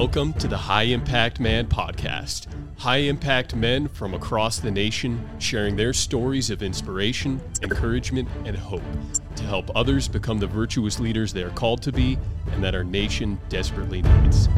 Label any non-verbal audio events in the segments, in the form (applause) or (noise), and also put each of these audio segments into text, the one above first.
Welcome to the High Impact Man podcast. High impact men from across the nation sharing their stories of inspiration, encouragement, and hope to help others become the virtuous leaders they are called to be and that our nation desperately needs.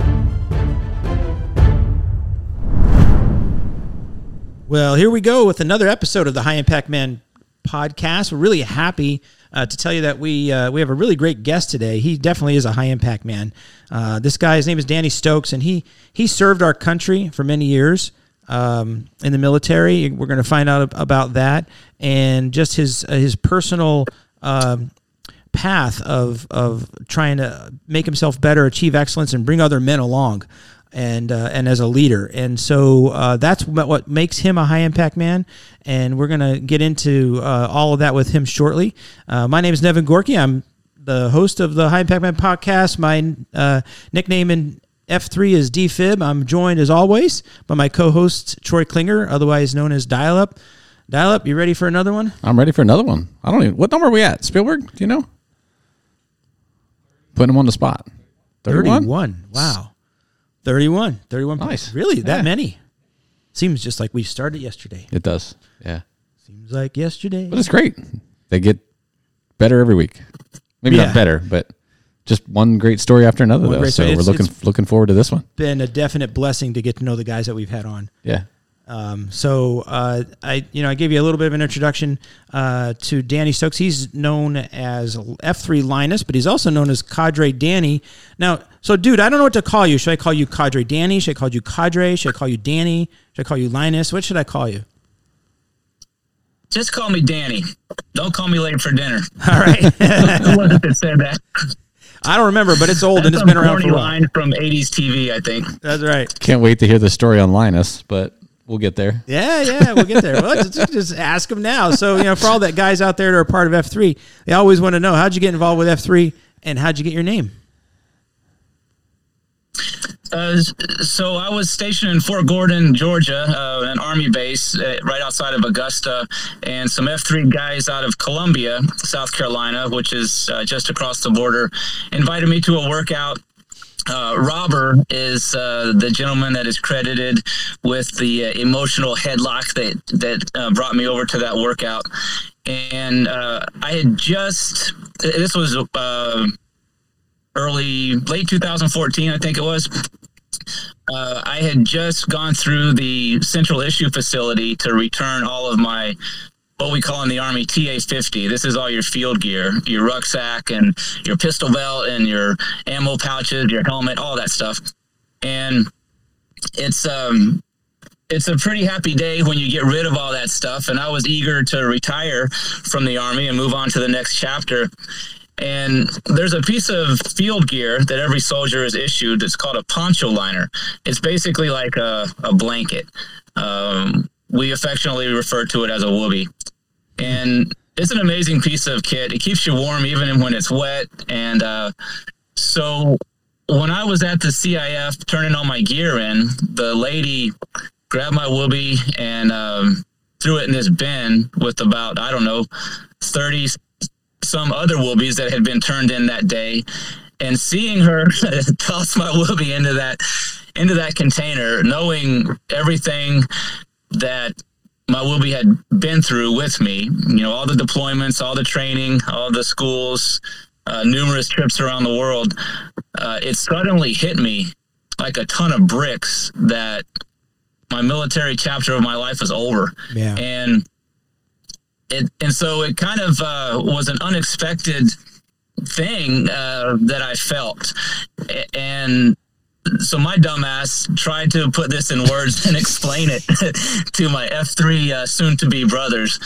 Well, here we go with another episode of the High Impact Man podcast. We're really happy uh, to tell you that we uh, we have a really great guest today. He definitely is a high impact man. Uh, this guy, his name is Danny Stokes, and he he served our country for many years um, in the military. We're going to find out about that and just his uh, his personal. Um, path of of trying to make himself better, achieve excellence, and bring other men along and uh, and as a leader. And so uh, that's what makes him a high impact man. And we're gonna get into uh, all of that with him shortly. Uh, my name is Nevin Gorky. I'm the host of the High Impact Man podcast. My uh, nickname in F3 is DFib. I'm joined as always by my co-host Troy Klinger, otherwise known as Dial Up. Dial Up, you ready for another one? I'm ready for another one. I don't even. What number are we at? Spielberg? Do you know? Putting him on the spot. 31? 31. Wow. 31. 31. Nice. Really? That Yeah. many? Seems just like we started yesterday. It does. Yeah. Seems like yesterday. But it's great. They get better every week. Maybe Yeah. not better, but just one great story after another, One though. So story. we're looking looking forward to this one. been a definite blessing to get to know the guys that we've had on. Yeah. Um, so uh, I, you know, I gave you a little bit of an introduction uh, to Danny Stokes. He's known as F3 Linus, but he's also known as Cadre Danny. Now, so dude, I don't know what to call you. Should I call you Cadre Danny? Should I call you Cadre? Should I call you Danny? Should I call you Linus? What should I call you? Just call me Danny. Don't call me late for dinner. (laughs) All right. Who was it that said that? I don't remember, but it's old and it's been around for a while. line from 80s TV, I think. That's right. Can't wait to hear the story on Linus, but we'll get there. Yeah, yeah, we'll get there. Well, just, just ask them now. So, you know, for all that guys out there that are part of F3, they always want to know how'd you get involved with F3 and how'd you get your name? Uh, so I was stationed in Fort Gordon, Georgia, uh, an Army base uh, right outside of Augusta, and some F3 guys out of Columbia, South Carolina, which is uh, just across the border, invited me to a workout. Uh, Robber is uh, the gentleman that is credited with the uh, emotional headlock that that uh, brought me over to that workout, and uh, I had just this was early late 2014, I think it was. Uh, I had just gone through the central issue facility to return all of my what we call in the army TA 50. This is all your field gear, your rucksack and your pistol belt and your ammo pouches, your helmet, all that stuff. And it's um it's a pretty happy day when you get rid of all that stuff and I was eager to retire from the army and move on to the next chapter. And there's a piece of field gear that every soldier is issued. It's called a poncho liner. It's basically like a, a blanket. Um, we affectionately refer to it as a whoopee. And it's an amazing piece of kit. It keeps you warm even when it's wet. And uh, so when I was at the CIF turning all my gear in, the lady grabbed my whoopee and um, threw it in this bin with about, I don't know, 30 some other whoopies that had been turned in that day. And seeing her (laughs) toss my whoopee into that into that container, knowing everything that my whoopee had been through with me, you know, all the deployments, all the training, all the schools, uh, numerous trips around the world, uh, it suddenly hit me like a ton of bricks that my military chapter of my life was over. Yeah. And it, and so it kind of uh, was an unexpected thing uh, that I felt. And so my dumbass tried to put this in words and (laughs) explain it (laughs) to my F3 uh, soon to be brothers.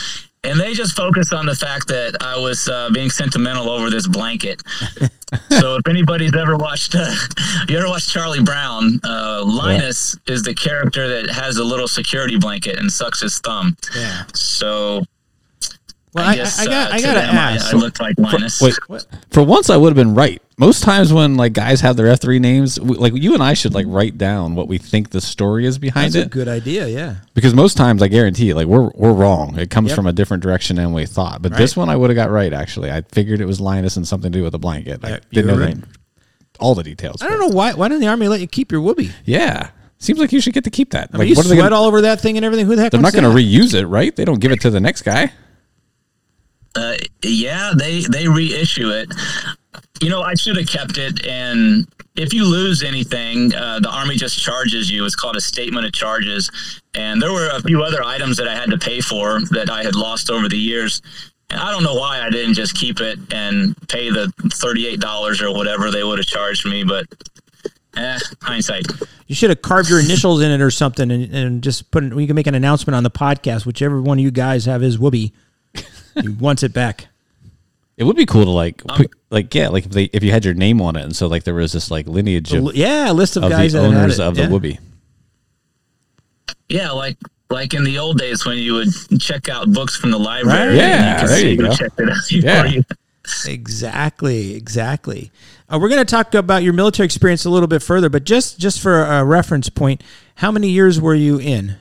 And they just focused on the fact that I was uh, being sentimental over this blanket. (laughs) so if anybody's ever watched, uh, you ever watched Charlie Brown, uh, Linus is the character that has a little security blanket and sucks his thumb. Yeah. So Well, I, I, guess, I got, uh, I gotta them, ask. I, I looked like Linus. Wait, for once I would have been right. Most times when like guys have their F three names, we, like you and I should like write down what we think the story is behind That's a it, good idea. Yeah. because most times I guarantee, like we're we're wrong. It comes Yep. from a different direction than we thought. But this one I would have got right. Actually, I figured it was Linus and something to do with a blanket. I didn't know you're right. all the details. I don't know why. Why didn't the army let you keep your whoopee? Yeah, seems like you should get to keep that. I like, you what are sweat they gonna, all over that thing and everything. Who the heck? They're not going to reuse it, right? They don't give it to the next guy. Uh, yeah, they they reissue it. You know, I should have kept it. And if you lose anything, uh, the army just charges you. It's called a statement of charges. And there were a few other items that I had to pay for that I had lost over the years. And I don't know why I didn't just keep it and pay the thirty-eight dollars or whatever they would have charged me. But eh, hindsight. You should have carved your initials in it or something, and, and just put. It, we can make an announcement on the podcast. Whichever one of you guys have his whoopee, he wants it back. It would be cool to like, put, like yeah, like if they if you had your name on it, and so like there was this like lineage of, Yeah, a list of, of guys the that had owners it. of the yeah. Whoopee. Yeah, like like in the old days when you would check out books from the library. Right. and Yeah, could there see you go. checked it out Yeah. Exactly, exactly. Uh, we're going to talk about your military experience a little bit further, but just just for a reference point, how many years were you in?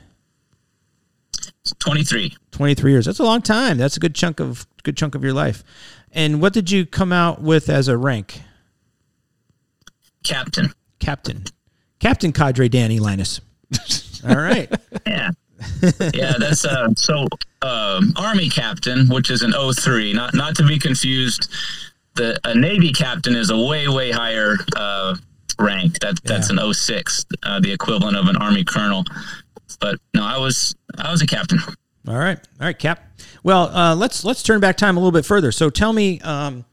23. Twenty three years. That's a long time. That's a good chunk of good chunk of your life. And what did you come out with as a rank? Captain. Captain, Captain Cadre Danny Linus. (laughs) All right. Yeah. yeah, that's uh so um Army captain, which is an 03, not not to be confused. The a Navy captain is a way, way higher uh rank. That that's Yeah. an 06, uh, the equivalent of an Army colonel. But no, I was I was a captain. All right, all right, Cap. Well, uh, let's let's turn back time a little bit further. So tell me, um,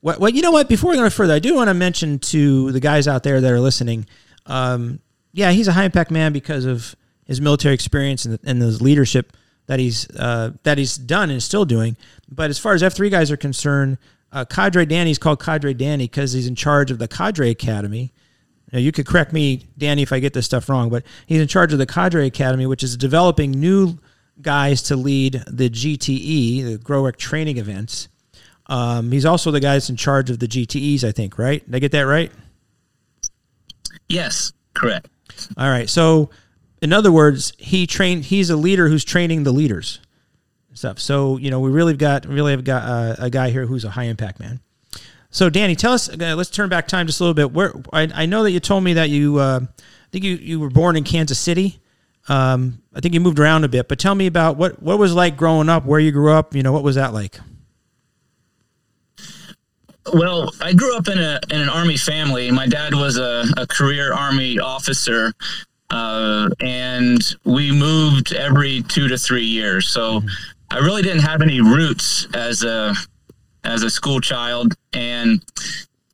what, what you know what? Before we go further, I do want to mention to the guys out there that are listening. Um, yeah, he's a high impact man because of his military experience and, and his leadership that he's uh, that he's done and is still doing. But as far as F three guys are concerned, uh, Cadre Danny's called Cadre Danny because he's in charge of the Cadre Academy. Now, you could correct me, Danny, if I get this stuff wrong, but he's in charge of the Cadre Academy, which is developing new guys to lead the GTE, the Grow Ruck training events. Um, he's also the guy that's in charge of the GTEs, I think, right? Did I get that right? Yes, correct. All right. So, in other words, he trained. He's a leader who's training the leaders. Stuff. So, you know, we really have got really have got uh, a guy here who's a high impact man. So, Danny, tell us. Uh, let's turn back time just a little bit. Where I, I know that you told me that you, uh, I think you you were born in Kansas City. Um, I think you moved around a bit, but tell me about what what was like growing up, where you grew up. You know, what was that like? Well, I grew up in a in an army family. My dad was a, a career army officer, uh, and we moved every two to three years. So I really didn't have any roots as a as a school child, and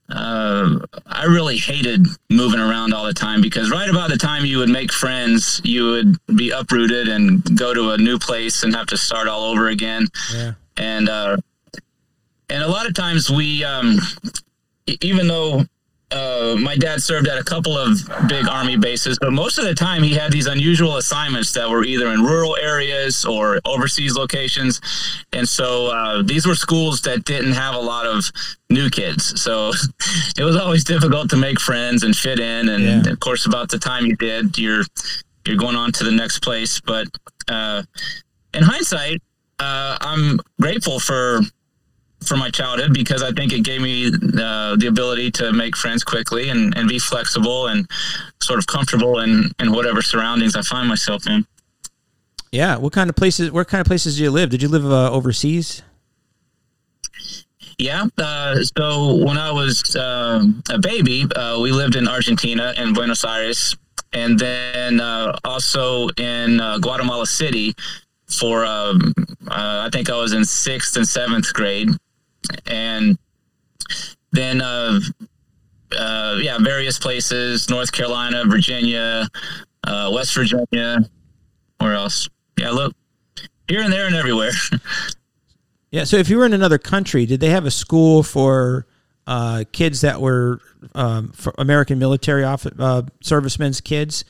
uh, I really hated moving around all the time because right about the time you would make friends, you would be uprooted and go to a new place and have to start all over again. Yeah. And uh, and a lot of times we, um, even though uh, my dad served at a couple of big army bases, but most of the time he had these unusual assignments that were either in rural areas or overseas locations. And so uh, these were schools that didn't have a lot of new kids. So (laughs) it was always difficult to make friends and fit in. And Yeah. of course, about the time you did, you're you're going on to the next place. But uh, in hindsight, uh, I'm grateful for for my childhood because I think it gave me uh, the ability to make friends quickly and, and be flexible and sort of comfortable in, in whatever surroundings I find myself in. Yeah. What kind of places? What kind of places did you live? Did you live uh, overseas? Yeah. Uh, so when I was um a baby, uh, we lived in Argentina in Buenos Aires, and then uh, also in uh, Guatemala City for um, uh, I think I was in sixth and seventh grade, and then uh, uh, yeah, various places: North Carolina, Virginia, uh, West Virginia. Where else? Yeah, look here and there and everywhere. (laughs) Yeah. So if you were in another country, did they have a school for uh, kids that were um, for American military off, uh, servicemen's kids?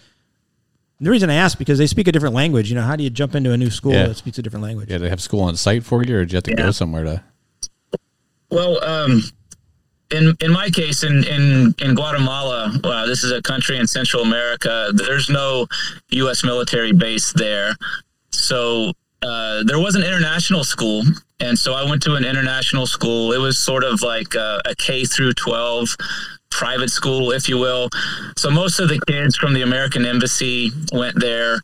And the reason I ask because they speak a different language. You know, how do you jump into a new school Yeah. that speaks a different language? Yeah, they have school on site for you, or did you have to Yeah. go somewhere to? Well, um, in in my case, in in in Guatemala, uh, this is a country in Central America. There's no U.S. military base there, so uh, there was an international school, and so I went to an international school. It was sort of like a, a K through 12 private school, if you will. So most of the kids from the American Embassy went there,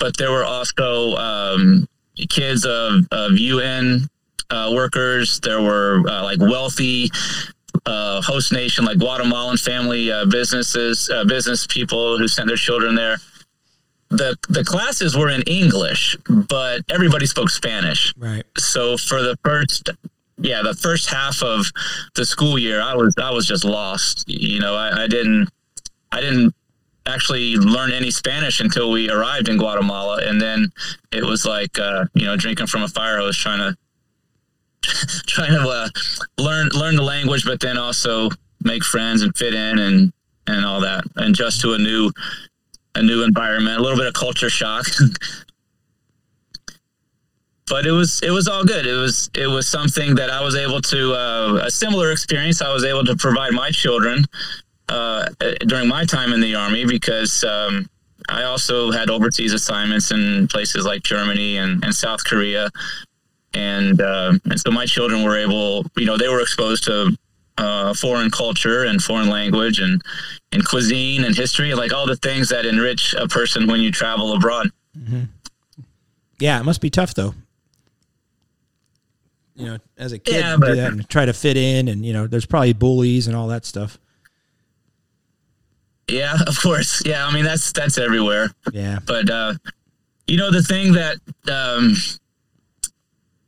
but there were also um, kids of, of UN uh, workers. There were uh, like wealthy uh, host nation, like Guatemalan family uh, businesses, uh, business people who sent their children there. The the classes were in English, but everybody spoke Spanish. Right. So for the first yeah, the first half of the school year, I was I was just lost. You know, I, I didn't I didn't actually learn any Spanish until we arrived in Guatemala, and then it was like uh, you know drinking from a fire hose, trying to (laughs) trying to uh, learn learn the language, but then also make friends and fit in and and all that, and just to a new a new environment, a little bit of culture shock. (laughs) but it was it was all good. It was it was something that I was able to uh, a similar experience. I was able to provide my children uh, during my time in the army because um, I also had overseas assignments in places like Germany and, and South Korea, and uh, and so my children were able, you know, they were exposed to uh, foreign culture and foreign language and and cuisine and history, like all the things that enrich a person when you travel abroad. Mm-hmm. Yeah, it must be tough though. You know, as a kid, Yeah, do that and try to fit in, and you know, there's probably bullies and all that stuff. Yeah, of course. Yeah, I mean that's that's everywhere. Yeah, But uh, you know the thing that um,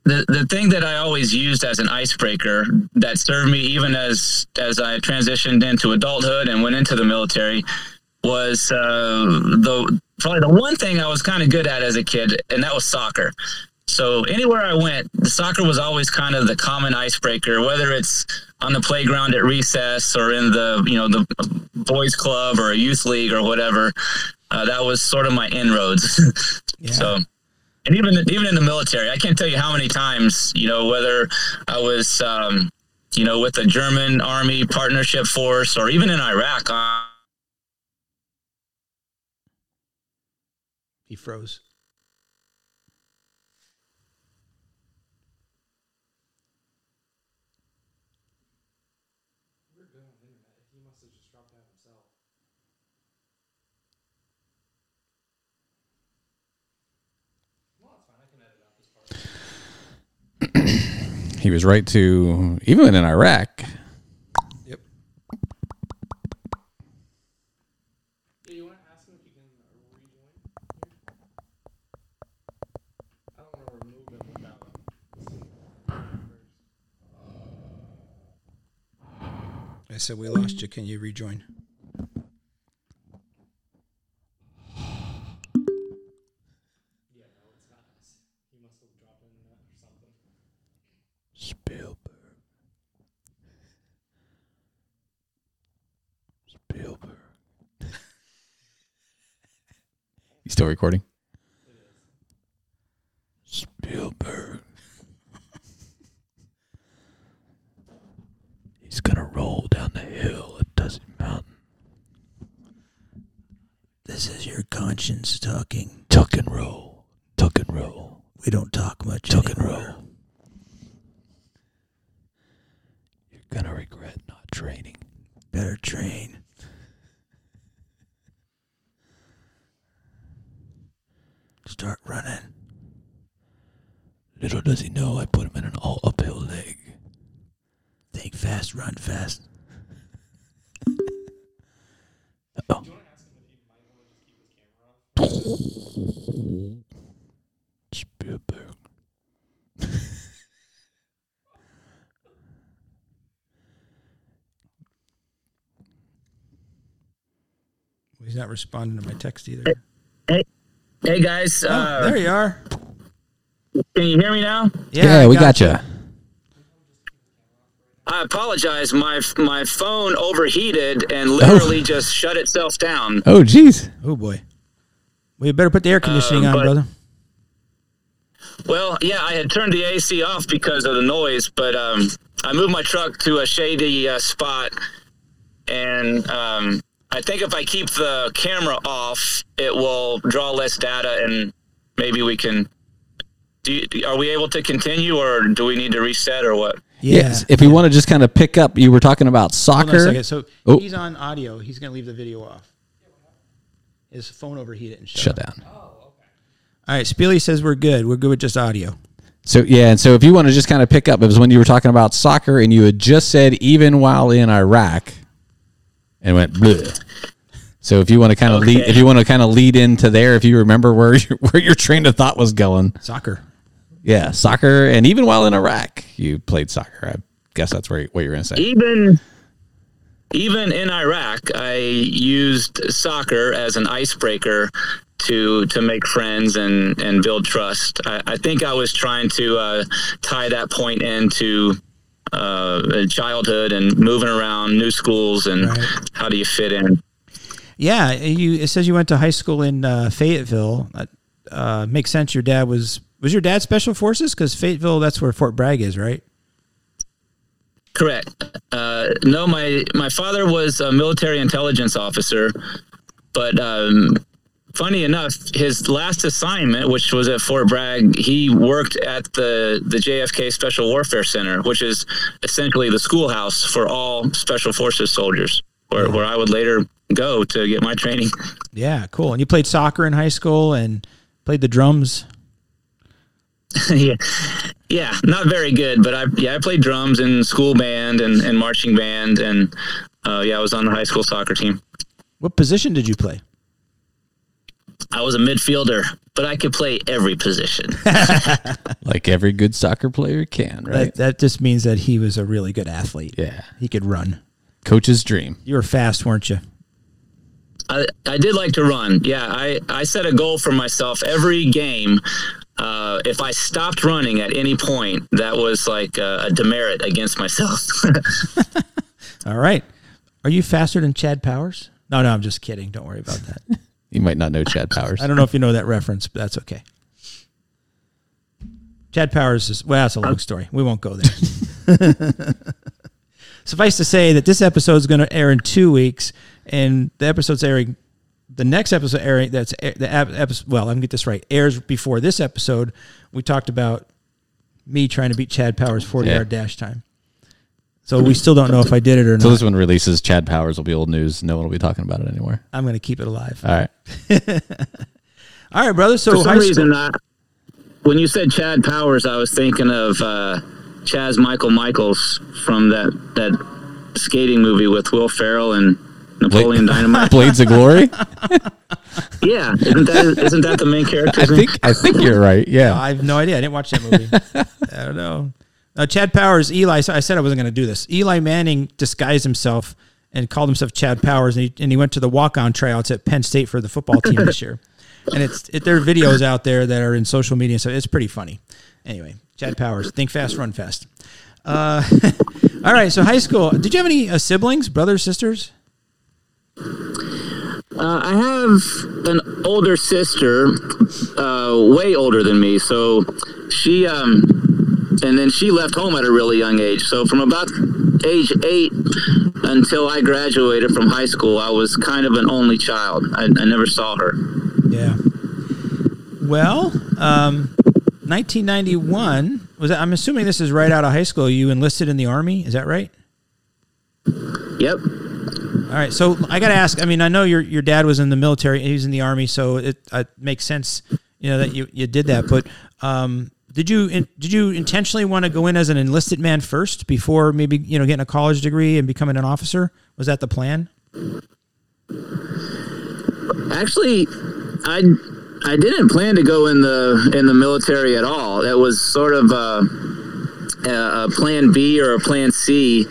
the the thing that I always used as an icebreaker that served me even as as I transitioned into adulthood and went into the military was uh, the probably the one thing I was kind of good at as a kid, and that was soccer. So anywhere I went, the soccer was always kind of the common icebreaker, whether it's on the playground at recess or in the you know the boys club or a youth league or whatever. Uh, that was sort of my inroads. (laughs) Yeah. So, and even even in the military, I can't tell you how many times you know whether I was um, you know with the German Army Partnership Force or even in Iraq. He froze. (clears throat) He was right to even in Iraq. Yep. I said we lost you. Can you rejoin? Spielberg. Spielberg. you still recording? Spielberg. He's gonna roll down the hill at Dusty Mountain. This is your conscience talking. Tuck and roll. Tuck and roll. We don't talk much Tuck and anymore. roll. You're gonna regret not training. Better train. Start running. Little does he know I put him in an all uphill leg. Think fast, run fast. Oh. Spielberg. He's not responding to my text either. hey guys, Oh, uh, there you are. can you hear me now? Yeah, I we got gotcha. you. I apologize. My my phone overheated and literally just shut itself down. Oh, jeez. Oh boy. We better put the air conditioning Uh, on, brother. Well, yeah, I had turned the AC off because of the noise, but um, I moved my truck to a shady uh, spot, and um, I think if I keep the camera off, it will draw less data, and maybe we can. Do you, are we able to continue, or do we need to reset, or what? Yeah. Yes. If we want to just kind of pick up, you were talking about Hold on a soccer. second. So Oh. he's on audio. He's going to leave the video off. His phone overheated and shut, Shut off. down. Oh, All right. Spiely says we're good. We're good with just audio. So yeah, and so if you want to just kind of pick up, it was when you were talking about soccer, and you had just said even while in Iraq, and went. Bleh. So if you want to kind of lead, if you want to kind of lead into there, if you remember where your, where your train of thought was going, Soccer. yeah, soccer, and even while in Iraq, you played soccer. I guess that's where what you're going to say. even even in Iraq, I used soccer as an icebreaker to to make friends and and build trust. I, I think I was trying to uh, tie that point into uh, childhood and moving around new schools and Right. how do you fit in. Yeah. You. It says you went to high school in uh, Fayetteville. Uh, makes sense. Your dad was was your dad special forces because Fayetteville. That's where Fort Bragg is, right? Correct. Uh, no, my my father was a military intelligence officer, but um, funny enough, his last assignment, which was at Fort Bragg, he worked at the the JFK Special Warfare Center, which is essentially the schoolhouse for all Special Forces soldiers, where where I would later go to get my training. Yeah. Cool. And you played soccer in high school and played the drums. (laughs) yeah, yeah, not very good, but I yeah I played drums in school band and, and marching band, and uh, yeah, I was on the high school soccer team. What position did you play? I was a midfielder, but I could play every position. (laughs) (laughs) Like every good soccer player can, right? That, that just means that he was a really good athlete. yeah, He could run. coach's dream. You were fast, weren't you? I, I did like to run. Yeah, I, I set a goal for myself every game. Uh, if I stopped running at any point, that was like a, a demerit against myself. (laughs) All right. Are you faster than Chad Powers? No, no, I'm just kidding. Don't worry about that. You might not know Chad Powers. I don't know if you know that reference, but that's okay. Chad Powers is well, that's a long story. We won't go there. (laughs) Suffice to say that this episode is going to air in two weeks, and the episode's airing. The next episode airing that's the episode. Well, me get this right. Airs before this episode. We talked about me trying to beat Chad Powers forty Yeah. yard dash time. So we still don't know if I did it or not. So this one releases, Chad Powers will be old news. No one will be talking about it anymore. I'm going to keep it alive. All right. (laughs) All right, brother. So for some reason, I, when you said Chad Powers, I was thinking of uh, Chaz Michael Michaels from that that skating movie with Will Ferrell and Napoleon Dynamite. (laughs) Blades of Glory. (laughs) yeah, isn't that isn't that the main character? I think I think you're right. Yeah. I have no idea. I didn't watch that movie. I don't know. Uh, Chad Powers, Eli. I said I wasn't going to do this. Eli Manning disguised himself and called himself Chad Powers, and he, and he went to the walk-on tryouts at Penn State for the football team this year. (laughs) And it's it, there are videos out there that are in social media, so it's pretty funny. Anyway, Chad Powers, think fast, run fast. Uh, (laughs) all right, so high school. Did you have any uh, siblings, brothers, sisters? Uh, I have an older sister, uh, way older than me. So she, um, and then she left home at a really young age. So from about age eight until I graduated from high school, I was kind of an only child. I, I never saw her. Yeah. Well, um, 1991 was. That, I'm assuming this is right out of high school. You enlisted in the army. Is that right? Yep. All right. So I got to ask. I mean, I know your your dad was in the military. He was in the army, so it, it makes sense. You know that you, you did that. But um, did you in, did you intentionally want to go in as an enlisted man first before maybe you know getting a college degree and becoming an officer? Was that the plan? Actually, I I didn't plan to go in the in the military at all. That was sort of a, a, a plan B or a plan C.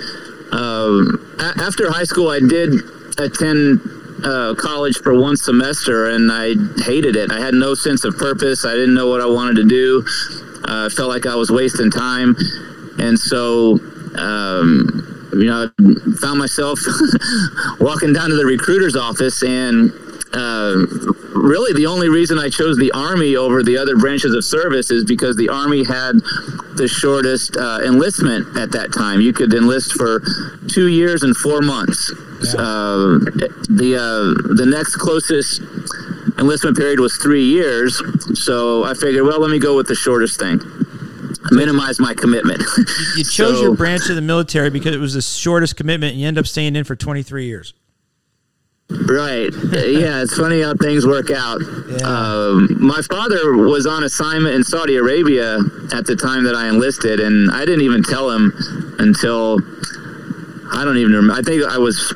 Um, a- after high school, I did attend uh, college for one semester, and I hated it. I had no sense of purpose. I didn't know what I wanted to do. Uh, I felt like I was wasting time, and so. Um, you know, I found myself (laughs) walking down to the recruiter's office and uh, really the only reason I chose the Army over the other branches of service is because the Army had the shortest uh, enlistment at that time. You could enlist for two years and four months. Uh, the uh, the next closest enlistment period was three years, so I figured, well, let me go with the shortest thing. minimize my commitment. You (laughs) chose So- your branch of the military because it was the shortest commitment, and you end up staying in for 23 years. Right. Yeah, it's funny how things work out. Yeah. Um, my father was on assignment in Saudi Arabia at the time that I enlisted, and I didn't even tell him until I don't even remember. I think I was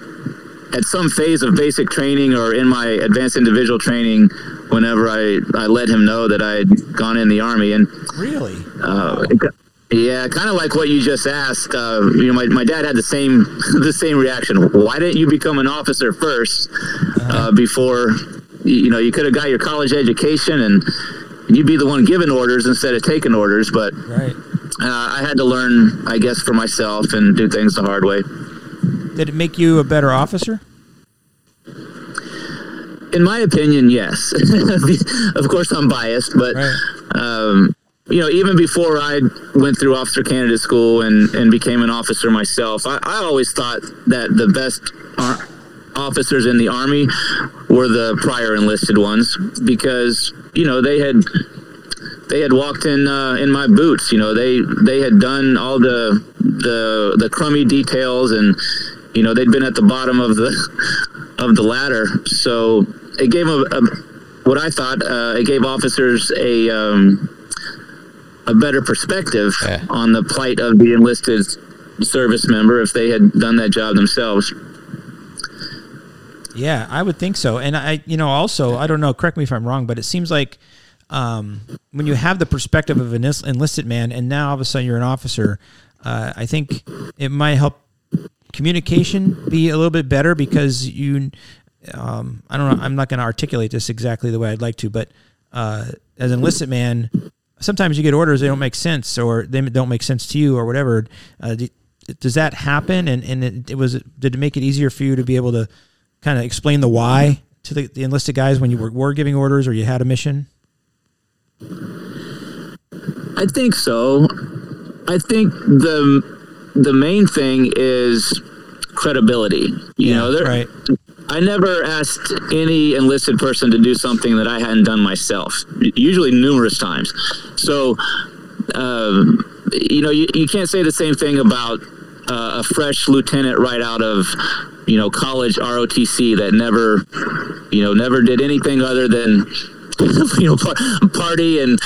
at some phase of basic training or in my advanced individual training whenever I, I let him know that I had gone in the Army. And Really? uh, yeah, kind of like what you just asked. Uh, you know, my, my dad had the same (laughs) the same reaction. Why didn't you become an officer first uh, before? You know, you could have got your college education and you'd be the one giving orders instead of taking orders. But Right. uh, I had to learn, I guess, for myself and do things the hard way. Did it make you a better officer? In my opinion, yes. (laughs) of course, I'm biased, but Right. um, you know, even before I went through officer candidate school and, and became an officer myself, I, I always thought that the best ar- officers in the army were the prior enlisted ones because you know they had they had walked in uh, in my boots. You know, they they had done all the the the crummy details, and you know they'd been at the bottom of the of the ladder. So it gave a, a what I thought uh, it gave officers a um, a better perspective Yeah. on the plight of the enlisted service member if they had done that job themselves. Yeah, I would think so. And I, you know, also, I don't know, correct me if I'm wrong, but it seems like um, when you have the perspective of an enlisted man and now all of a sudden you're an officer, uh, I think it might help communication be a little bit better because you, um, I don't know, I'm not going to articulate this exactly the way I'd like to, but uh, as an enlisted man, sometimes you get orders, they don't make sense or they don't make sense to you or whatever. Uh, does that happen? And, and it, it was, did it make it easier for you to be able to kind of explain the why to the, the enlisted guys when you were, were giving orders or you had a mission? I think so. I think the the main thing is credibility. You know, there, right. I never asked any enlisted person to do something that I hadn't done myself, usually numerous times. So, um, you know, you, you can't say the same thing about uh, a fresh lieutenant right out of, you know, college ROTC that never, you know, never did anything other than (laughs) you know party and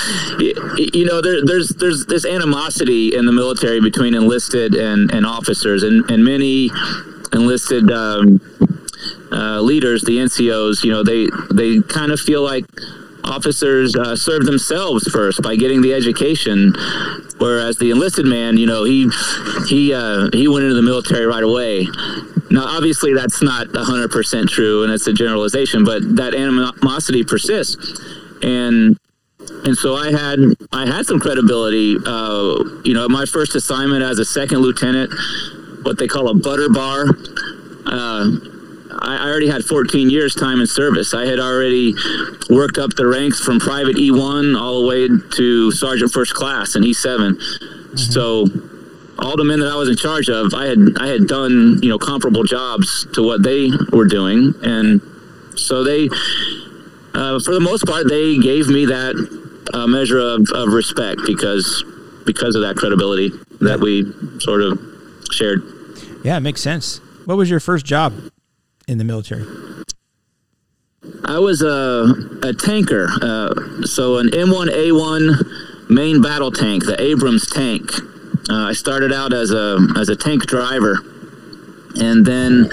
you know there, there's there's this animosity in the military between enlisted and, and officers and, and many enlisted um, uh, leaders the NCOs you know they they kind of feel like officers uh, serve themselves first by getting the education whereas the enlisted man you know he he uh, he went into the military right away now obviously that's not 100% true and it's a generalization but that animosity persists and and so I had I had some credibility. Uh, you know, my first assignment as a second lieutenant, what they call a butter bar. Uh, I I already had 14 years time in service. I had already worked up the ranks from private E1 all the way to sergeant first class in E7. So all the men that I was in charge of, I had I had done you know comparable jobs to what they were doing, and so they uh, for the most part, they gave me that uh, measure of, of respect because because of that credibility that we sort of shared. Yeah, it makes sense. What was your first job in the military? I was a, a tanker, uh, so an M1A1 main battle tank, the Abrams tank. Uh, I started out as a as a tank driver, and then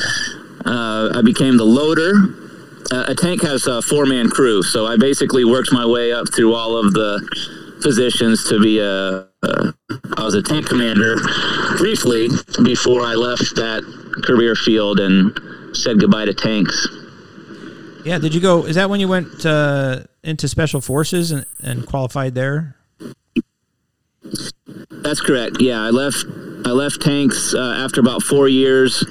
uh, I became the loader. Uh, a tank has a four man crew, so I basically worked my way up through all of the positions to be a. a I was a tank commander briefly before I left that career field and said goodbye to tanks. Yeah, did you go? Is that when you went uh, into special forces and, and qualified there? That's correct. Yeah, I left. I left tanks uh, after about four years,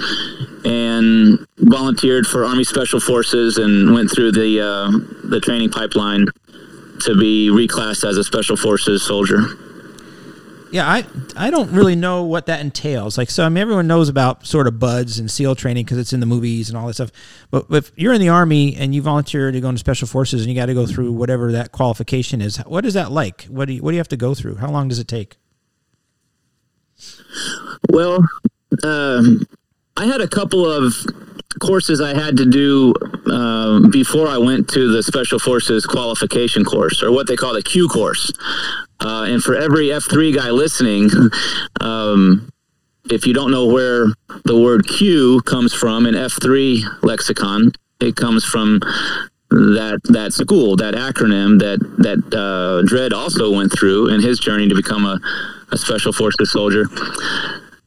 and volunteered for Army Special Forces and went through the uh, the training pipeline to be reclassed as a Special Forces soldier. Yeah, I I don't really know what that entails. Like, so I mean, everyone knows about sort of BUD/S and SEAL training because it's in the movies and all that stuff. But if you're in the army and you volunteer to go into special forces and you got to go through whatever that qualification is, what is that like? What do you, what do you have to go through? How long does it take? Well, um, I had a couple of courses I had to do um, before I went to the Special Forces qualification course, or what they call the Q course. Uh, and for every F3 guy listening, um, if you don't know where the word Q comes from in F3 lexicon, it comes from that that school, that acronym that that uh, Dredd also went through in his journey to become a, a special forces soldier.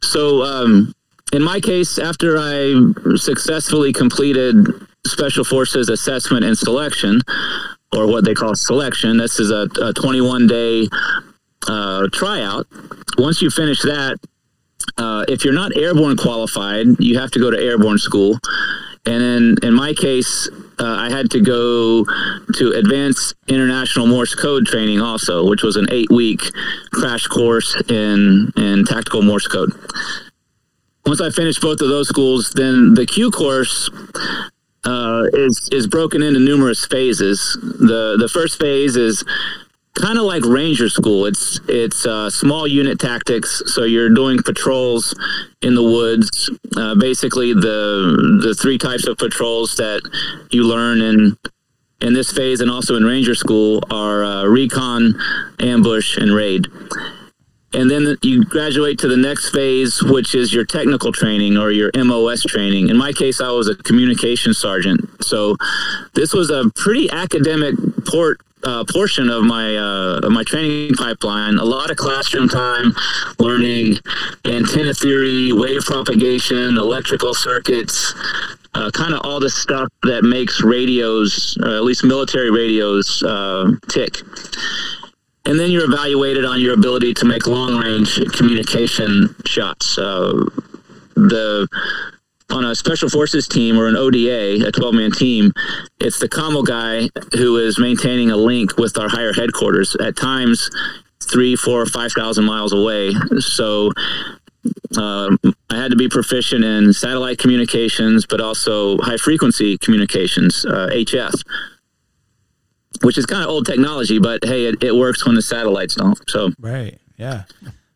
So, um, in my case, after I successfully completed special forces assessment and selection, or what they call selection, this is a, a 21 day uh, tryout. Once you finish that, uh, if you're not airborne qualified, you have to go to airborne school. And in, in my case, uh, I had to go to advanced international Morse code training also, which was an eight week crash course in, in tactical Morse code. Once I finished both of those schools, then the Q course uh, is is broken into numerous phases. the The first phase is kind of like ranger school. It's it's uh, small unit tactics. So you're doing patrols in the woods uh, basically the the three types of patrols that you learn in in this phase and also in ranger school are uh, recon ambush and raid. And then you graduate to the next phase which is your technical training or your mos training. In my case i was a communication sergeant. So this was a pretty academic port uh, portion of my uh, of my training pipeline. A lot of classroom time, learning antenna theory, wave propagation, electrical circuits, uh, kind of all the stuff that makes radios, uh, at least military radios, uh, tick. And then you're evaluated on your ability to make long range communication shots. Uh, the on a special forces team or an ODA, a 12 man team, it's the commo guy who is maintaining a link with our higher headquarters at times three, four, five thousand miles away. So um, I had to be proficient in satellite communications, but also high frequency communications, uh, HF, which is kind of old technology, but hey, it, it works when the satellites don't. So right, yeah.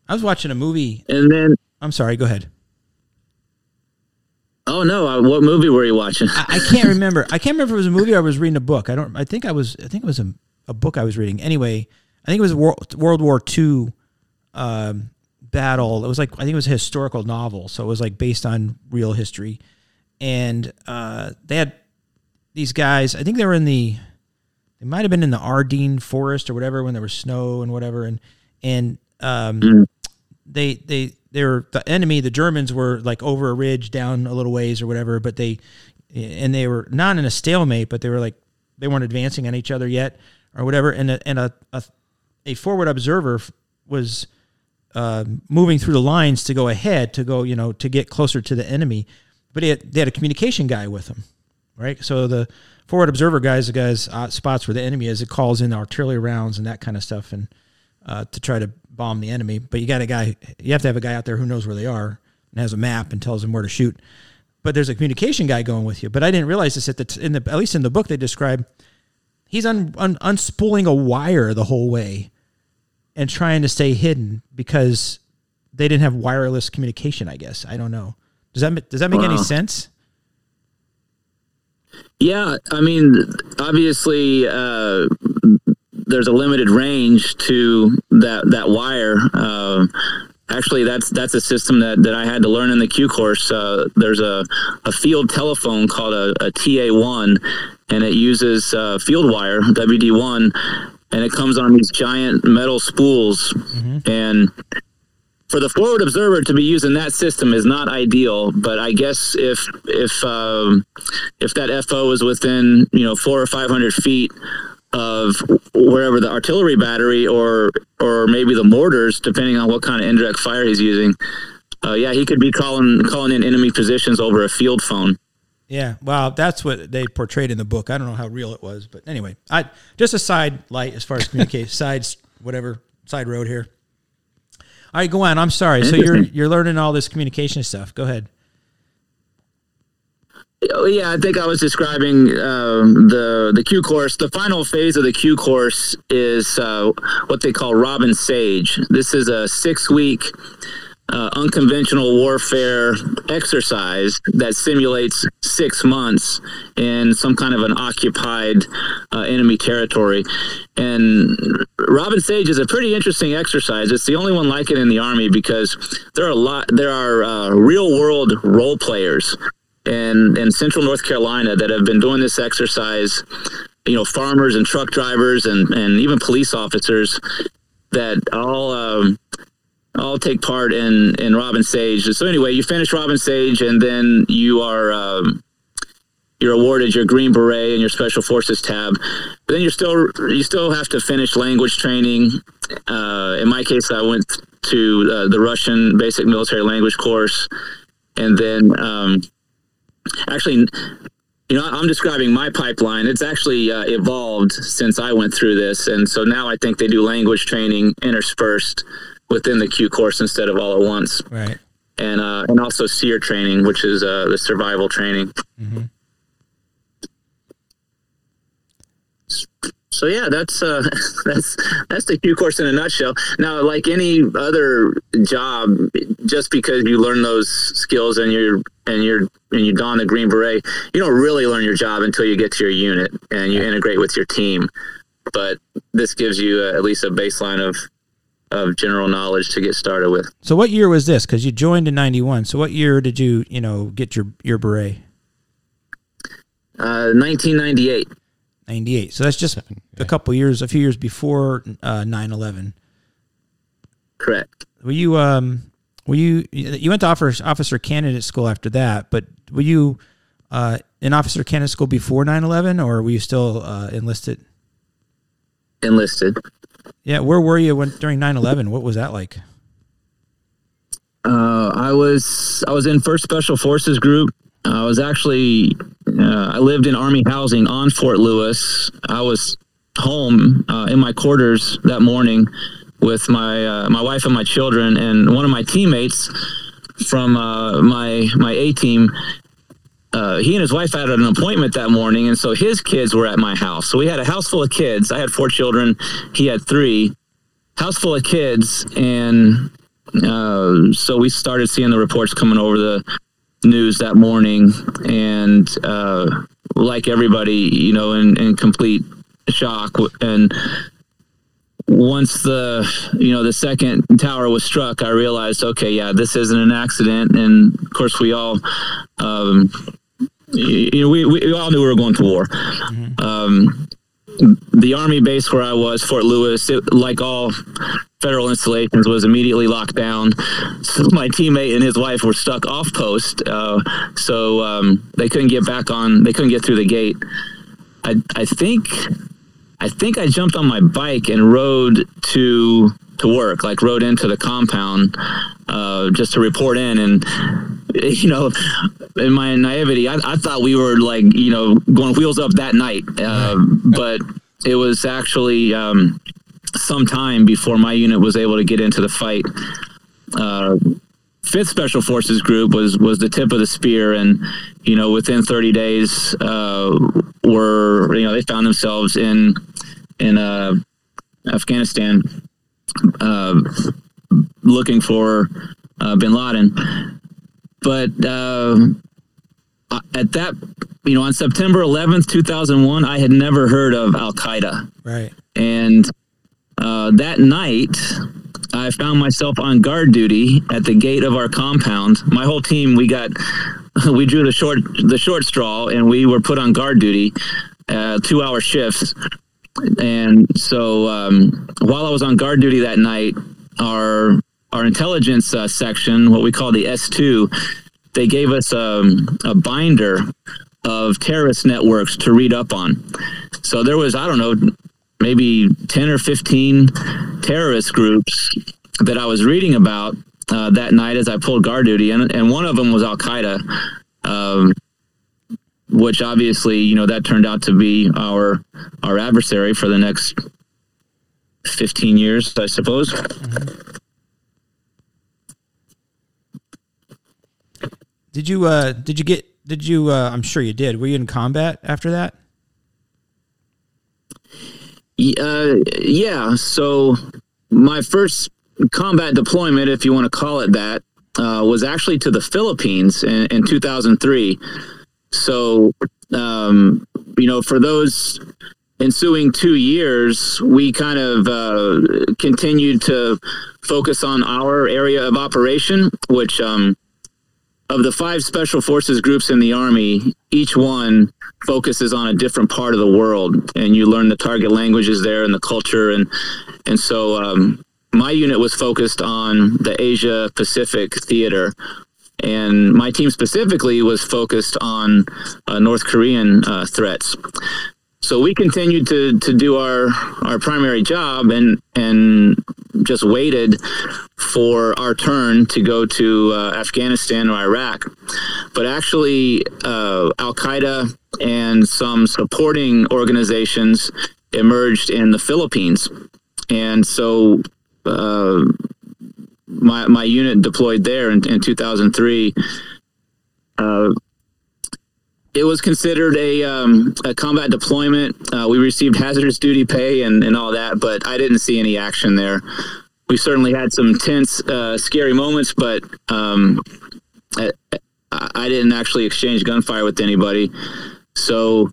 I was watching a movie, and then I'm sorry. Go ahead. Oh no! Uh, what movie were you watching? I, I, can't remember. I can't remember if it was a movie or I was reading a book. I don't. I think I was. I think it was a, a book I was reading. Anyway, I think it was a World, World War II um, battle. It was like I think it was a historical novel, so it was like based on real history. And uh, they had these guys. I think they were in the. They might have been in the Ardennes forest or whatever when there was snow and whatever. And and um, mm-hmm. they they they were the enemy. The Germans were like over a ridge down a little ways or whatever, but they and they were not in a stalemate, but they were like they weren't advancing on each other yet or whatever. And a, and a, a, a forward observer was uh, moving through the lines to go ahead to go you know to get closer to the enemy, but they had a communication guy with them, right? So the forward observer guys, the guys uh, spots where the enemy is. It calls in artillery rounds and that kind of stuff, and uh, to try to bomb the enemy, but you got a guy, you have to have a guy out there who knows where they are and has a map and tells them where to shoot. But there's a communication guy going with you. But I didn't realize this at the, in the at least in the book they describe he's un, un, unspooling a wire the whole way and trying to stay hidden because they didn't have wireless communication. I guess I don't know. Does that does that make wow. any sense? Yeah, I mean, obviously, uh, there's a limited range to that that wire. Uh, actually, that's that's a system that, that I had to learn in the Q course. Uh, there's a, a field telephone called a, a TA1, and it uses uh, field wire WD1, and it comes on these giant metal spools. Mm-hmm. And for the forward observer to be using that system is not ideal. But I guess if if um, if that FO is within you know four or five hundred feet of wherever the artillery battery or or maybe the mortars, depending on what kind of indirect fire he's using. Uh, yeah, he could be calling calling in enemy positions over a field phone. Yeah, well, that's what they portrayed in the book. I don't know how real it was, but anyway, I just a side light as far as communicate (laughs) sides, whatever side road here. All right, go on. I'm sorry. So you're you're learning all this communication stuff. Go ahead. Oh, yeah, I think I was describing uh, the the Q course. The final phase of the Q course is uh, what they call Robin Sage. This is a six week uh, unconventional warfare exercise that simulates six months in some kind of an occupied uh, enemy territory. And Robin Sage is a pretty interesting exercise. It's the only one like it in the Army because there are a lot, there are uh, real world role players in, in central North Carolina that have been doing this exercise. You know, farmers and truck drivers and, and even police officers that all um, all take part in in Robin Sage. So anyway, you finish Robin Sage, and then you are um, you're awarded your Green Beret and your Special Forces tab. But then you're still you still have to finish language training. Uh, in my case, I went to uh, the Russian Basic Military Language course, and then um, actually. You know, I'm describing my pipeline. It's actually uh, evolved since I went through this, and so now I think they do language training interspersed within the Q course instead of all at once. Right. And uh, and also SERE training, which is uh, the survival training. Mm-hmm. So yeah, that's uh, (laughs) that's that's the Q course in a nutshell. Now, like any other job, just because you learn those skills and you're and you're and you don the green beret, you don't really learn your job until you get to your unit and you integrate with your team. But this gives you uh, at least a baseline of of general knowledge to get started with. So what year was this? Because you joined in '91. So what year did you, you know, get your your beret? Uh, 1998. 98. So that's just a couple years, a few years before uh, 9/11. Correct. Were you um were you you went to officer officer candidate school after that, but were you uh, in officer candidate school before 9/11 or were you still uh, enlisted? Enlisted. Yeah, where were you when during 9/11? What was that like? Uh, I was I was in First Special Forces Group. I was actually uh, I lived in Army housing on Fort Lewis. I was home uh, in my quarters that morning with my uh, my wife and my children, and one of my teammates from uh, my my A team. Uh, he and his wife had an appointment that morning, and so his kids were at my house. So we had a house full of kids. I had four children. He had three. House full of kids, and uh, so we started seeing the reports coming over the news that morning, and uh, like everybody, you know, in, in complete shock. And once the you know the second tower was struck, I realized, okay, yeah, this isn't an accident. And of course, we all. Um, you know, we, we all knew we were going to war. Mm-hmm. Um, the army base where I was, Fort Lewis, it, like all federal installations, was immediately locked down. So my teammate and his wife were stuck off post, uh, so um, they couldn't get back on. They couldn't get through the gate. I I think I think I jumped on my bike and rode to to work, like rode into the compound uh, just to report in. And (laughs) you know, in my naivety, I, I, thought we were like you know going wheels up that night, uh, but it was actually um, some time before my unit was able to get into the fight. Uh, Fifth Special Forces Group was was the tip of the spear, and you know within 30 days uh, were you know they found themselves in in uh, Afghanistan uh, looking for uh, Bin Laden, but uh, at that you know on September 11th 2001 I had never heard of Al Qaeda right and uh, that night I found myself on guard duty at the gate of our compound. My whole team, we got, (laughs) we drew the short, the short straw, and we were put on guard duty, uh, two hour shifts. And so, um, while I was on guard duty that night, our our intelligence uh, section, what we call the S two, they gave us um, a binder of terrorist networks to read up on. So there was, I don't know, maybe 10 or 15 terrorist groups that I was reading about uh, that night as I pulled guard duty, and, and one of them was Al Qaeda, um, which obviously, you know, that turned out to be our our adversary for the next 15 years, I suppose. Did you uh did you get did you uh I'm sure you did. Were you in combat after that? Uh, yeah. So my first combat deployment, if you want to call it that, uh, was actually to the Philippines in, in 2003. So, um, you know, for those ensuing two years, we kind of uh, continued to focus on our area of operation, which um, of the five special forces groups in the Army, each one focuses on a different part of the world, and you learn the target languages there and the culture, and and so um, my unit was focused on the Asia Pacific theater, and my team specifically was focused on uh, North Korean uh, threats. So we continued to, to do our, our primary job and and just waited for our turn to go to uh, Afghanistan or Iraq. But actually, uh, Al Qaeda and some supporting organizations emerged in the Philippines, and so uh, my my unit deployed there in, in 2003. Uh, it was considered a, um, a combat deployment. Uh, we received hazardous duty pay and, and all that, but I didn't see any action there. We certainly had some tense, uh, scary moments, but um, I, I, didn't actually exchange gunfire with anybody. So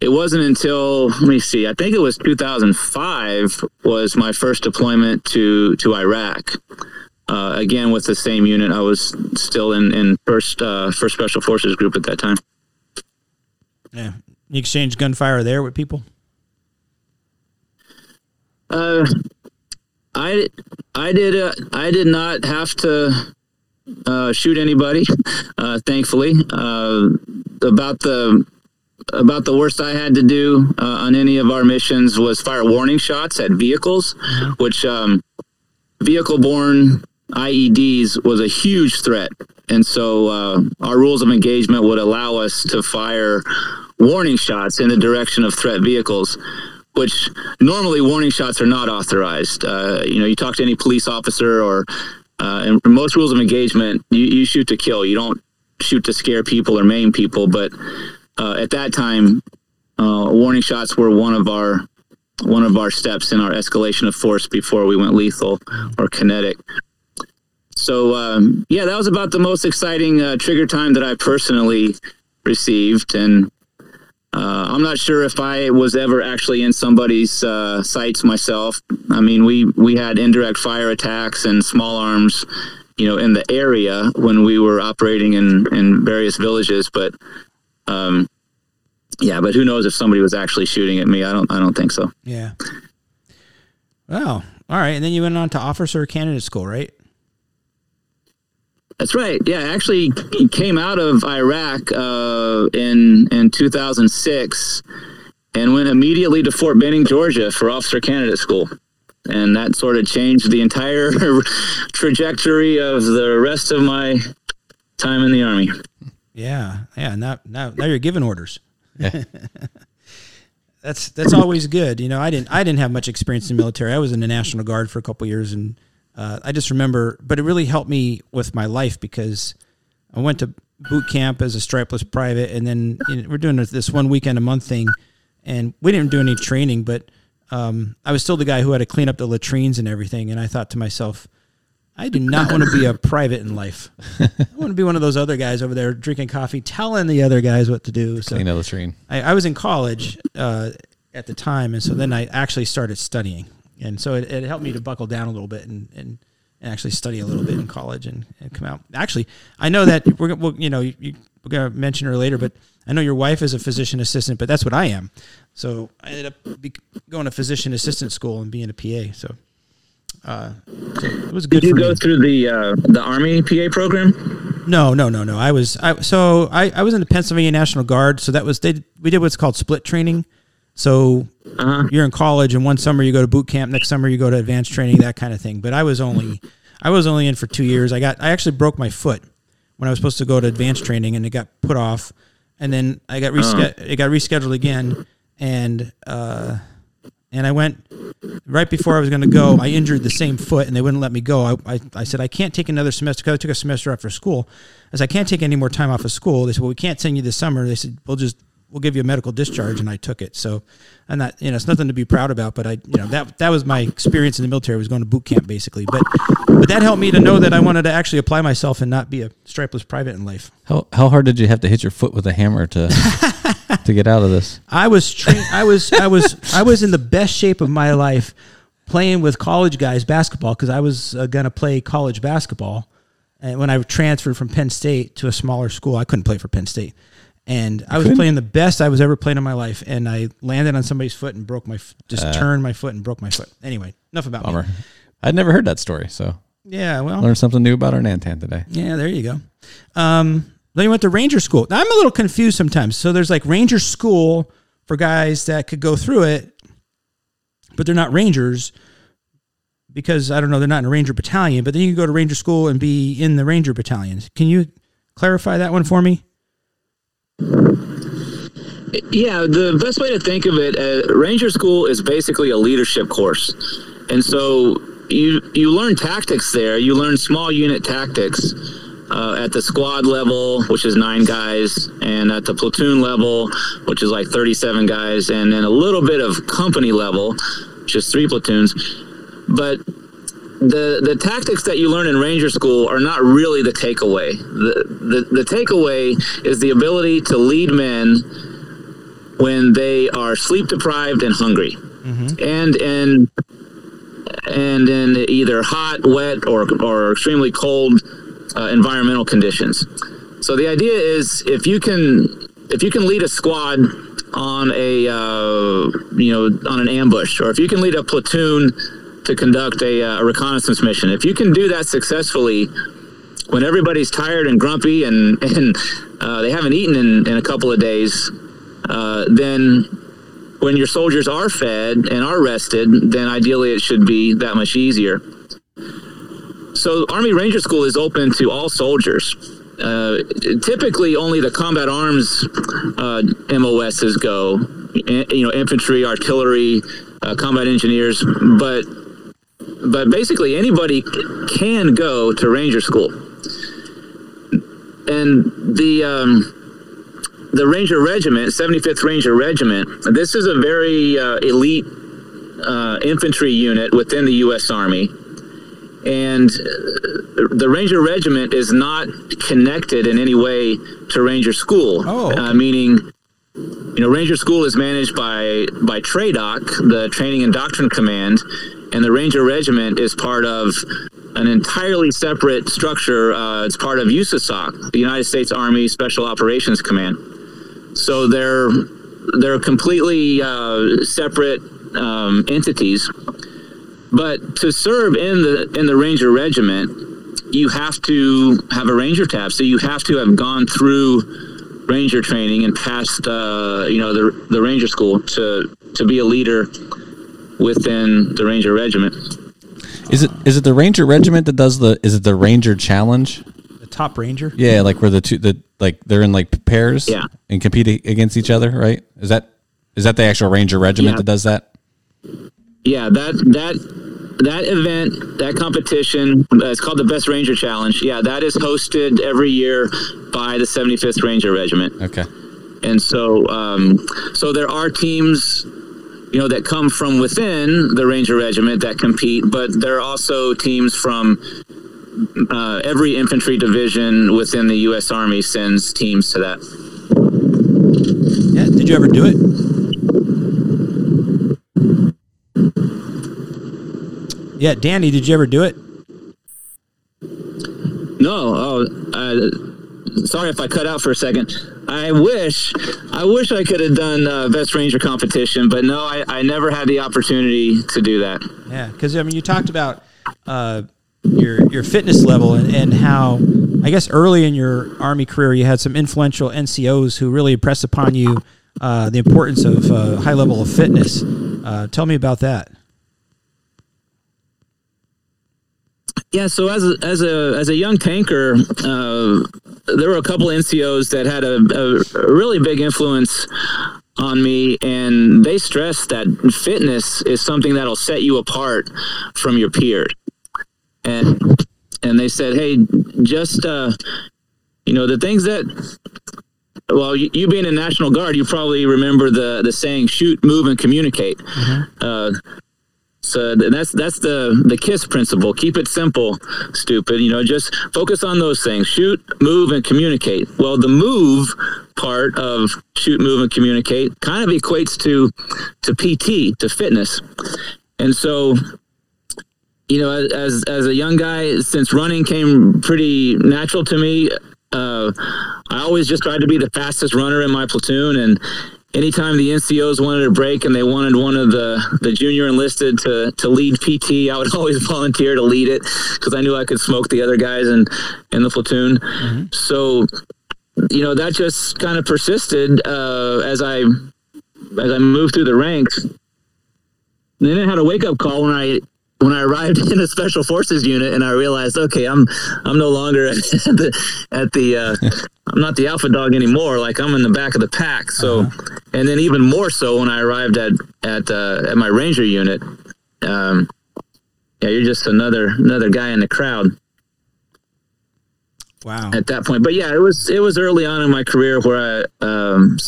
it wasn't until let me see, I think it was 2005 was my first deployment to to Iraq. Uh, again with the same unit. I was still in in first uh, first special forces group at that time. Yeah. You exchanged gunfire there with people? Uh, I I did uh, I did not have to uh, shoot anybody, uh, thankfully. Uh, about the about the worst I had to do uh, on any of our missions was fire warning shots at vehicles, mm-hmm. which um, vehicle borne IEDs was a huge threat. And so uh, our rules of engagement would allow us to fire warning shots in the direction of threat vehicles which normally warning shots are not authorized. Uh, you know, you talk to any police officer or uh, in most rules of engagement, you, you, shoot to kill. You don't shoot to scare people or maim people. But uh, at that time, uh, warning shots were one of our one of our steps in our escalation of force before we went lethal or kinetic. So um, yeah, that was about the most exciting uh, trigger time that I personally received, and uh, I'm not sure if I was ever actually in somebody's uh, sights myself. I mean, we we had indirect fire attacks and small arms, you know, in the area when we were operating in in various villages. But um, yeah, but who knows if somebody was actually shooting at me? I don't I don't think so. Yeah. Well, all right, and then you went on to officer candidate school, right? That's right. Yeah, actually came out of Iraq uh, in in 2006 and went immediately to Fort Benning, Georgia, for officer candidate school, and that sort of changed the entire (laughs) trajectory of the rest of my time in the army. Yeah, yeah. Now, now, now you're giving orders. Yeah. (laughs) that's that's always good. You know, I didn't I didn't have much experience in the military. I was in the National Guard for a couple years and uh, I just remember, but it really helped me with my life because I went to boot camp as a stripeless private, and then you know, we're doing this one weekend a month thing, and we didn't do any training, but um, I was still the guy who had to clean up the latrines and everything, and I thought to myself. I do not want to be a private in life. I want to be one of those other guys over there drinking coffee, telling the other guys what to do. So Clean the latrine. I, I was in college uh, at the time, and so then I actually started studying and so it, it helped me to buckle down a little bit and, and, and actually study a little bit in college and, and come out. Actually, I know that we're we'll, you know you, we're gonna mention her later, but I know your wife is a physician assistant, but that's what I am. So I ended up be, going to physician assistant school and being a PA. So, uh, so it was good. Did you go me. through the uh, the Army PA program? No, no, no, no. I was I so I, I was in the Pennsylvania National Guard. So that was they we did what's called split training. So uh-huh. you're in college, and one summer you go to boot camp, next summer you go to advanced training, that kind of thing. But I was only, I was only in for two years. I got, I actually broke my foot when I was supposed to go to advanced training, and it got put off. And then I got rescheduled. Uh-huh. It got rescheduled again, and uh, and I went right before I was going to go. I injured the same foot, and they wouldn't let me go. I, I, I said I can't take another semester because I took a semester after school. As I can't take any more time off of school. They said, well, we can't send you this summer. They said, we'll just we'll give you a medical discharge, and I took it. So, and that you know, it's nothing to be proud about, but I, you know, that that was my experience in the military. was going to boot camp basically, but but that helped me to know that I wanted to actually apply myself and not be a stripeless private in life. How how hard did you have to hit your foot with a hammer to (laughs) to get out of this? I was trained. I was I was I was in the best shape of my life playing with college guys basketball because I was uh, going to play college basketball. And when I transferred from Penn State to a smaller school, I couldn't play for Penn State. And I was couldn't? playing the best I was ever playing in my life, and I landed on somebody's foot and broke my, f- just turned my foot and broke my foot. Anyway, enough about Uh. Bummer. me. I'd never heard that story, so Yeah, well, learned something new about our Nantan today. yeah, there you go. Um, then you went to Ranger School. Now, I'm a little confused sometimes. So there's like Ranger School for guys that could go through it, but they're not Rangers because I don't know, they're not in a Ranger battalion. But then you can go to Ranger School and be in the Ranger battalion. Can you clarify that one for me? Yeah, the best way to think of it, uh, Ranger School is basically a leadership course, and so you you learn tactics there. You learn small unit tactics uh, at the squad level, which is nine guys, and at the platoon level, which is like thirty-seven guys, and then a little bit of company level, is three platoons. But the the tactics that you learn in Ranger School are not really the takeaway. The, the the takeaway is the ability to lead men when they are sleep deprived and hungry, and and and in either hot, wet, or or extremely cold uh, environmental conditions. So the idea is if you can if you can lead a squad on a uh, you know on an ambush, or if you can lead a platoon to conduct a, uh, a reconnaissance mission, if you can do that successfully when everybody's tired and grumpy and (laughs) and uh, they haven't eaten in, in a couple of days, uh, then when your soldiers are fed and are rested, then ideally it should be that much easier. So Army Ranger School is open to all soldiers. Uh, typically, only the combat arms uh, MOSs go. You know, infantry, artillery, uh, combat engineers, but but basically anybody can go to Ranger School. And the um, the Ranger Regiment, 75th Ranger Regiment, this is a very uh, elite uh, infantry unit within the U.S. Army. And uh, the Ranger Regiment is not connected in any way to Ranger School. Oh, uh, meaning, you know, Ranger School is managed by by TRADOC, the Training and Doctrine Command, and the Ranger Regiment is part of an entirely separate structure. Uh, it's part of USASOC, the United States Army Special Operations Command. So they're they're completely uh, separate um, entities. But to serve in the in the Ranger Regiment, you have to have a Ranger tab. So you have to have gone through Ranger training and passed, uh, you know, the the Ranger school to to be a leader within the Ranger Regiment. Is it is it the Ranger Regiment that does the? Is it the Ranger Challenge? The top Ranger? Yeah, like where the two the like they're in like pairs. Yeah. and compete against each other. Right? Is that is that the actual Ranger Regiment Yeah. that does that? Yeah, that that that event, that competition, uh, it's called the Best Ranger Challenge. Yeah, that is hosted every year by the 75th Ranger Regiment. Okay. and so um, so there are teams you know that come from within the ranger regiment that compete but there are also teams from uh, every infantry division within the u.s army sends teams to that Yeah. Did you ever do it? Yeah, Danny, did you ever do it? no oh uh, sorry if i cut out for a second i wish i wish i could have done uh, best ranger competition but no I, I never had the opportunity to do that Yeah, because I mean, you talked about uh, your your fitness level and, and how I guess early in your army career you had some influential NCOs who really impressed upon you uh, the importance of uh, high level of fitness. Uh, tell me about that. Yeah, so as a, as a as a young tanker, uh, there were a couple NCOs that had a, a, really big influence on me, and they stressed that fitness is something that'll set you apart from your peers. And and they said, hey, just uh, you know, the things that well, you, you being a National Guard, you probably remember the the saying "shoot, move, and communicate." Uh, so that's that's the the KISS principle. Keep it simple, stupid. You know, just focus on those things: shoot, move, and communicate. Well, the move part of shoot, move, and communicate kind of equates to to PT, to fitness, and so you know, as as a young guy, since running came pretty natural to me, uh, I always just tried to be the fastest runner in my platoon. And anytime the NCOs wanted a break and they wanted one of the the junior enlisted to to lead PT, I would (laughs) always volunteer to lead it because I knew I could smoke the other guys in in the platoon. Mm-hmm. So, you know, that just kind of persisted uh, as I as I moved through the ranks. And then I had a wake up call when I when I arrived (laughs) in a special forces unit and I realized, okay, I'm I'm no longer (laughs) at the, at the uh, (laughs) I'm not the alpha dog anymore. Like I'm in the back of the pack. So, uh-huh. and then even more so when I arrived at at uh, at my ranger unit. Um, yeah, you're just another another guy in the crowd. Wow. At that point, but yeah, it was it was early on in my career where I. Um,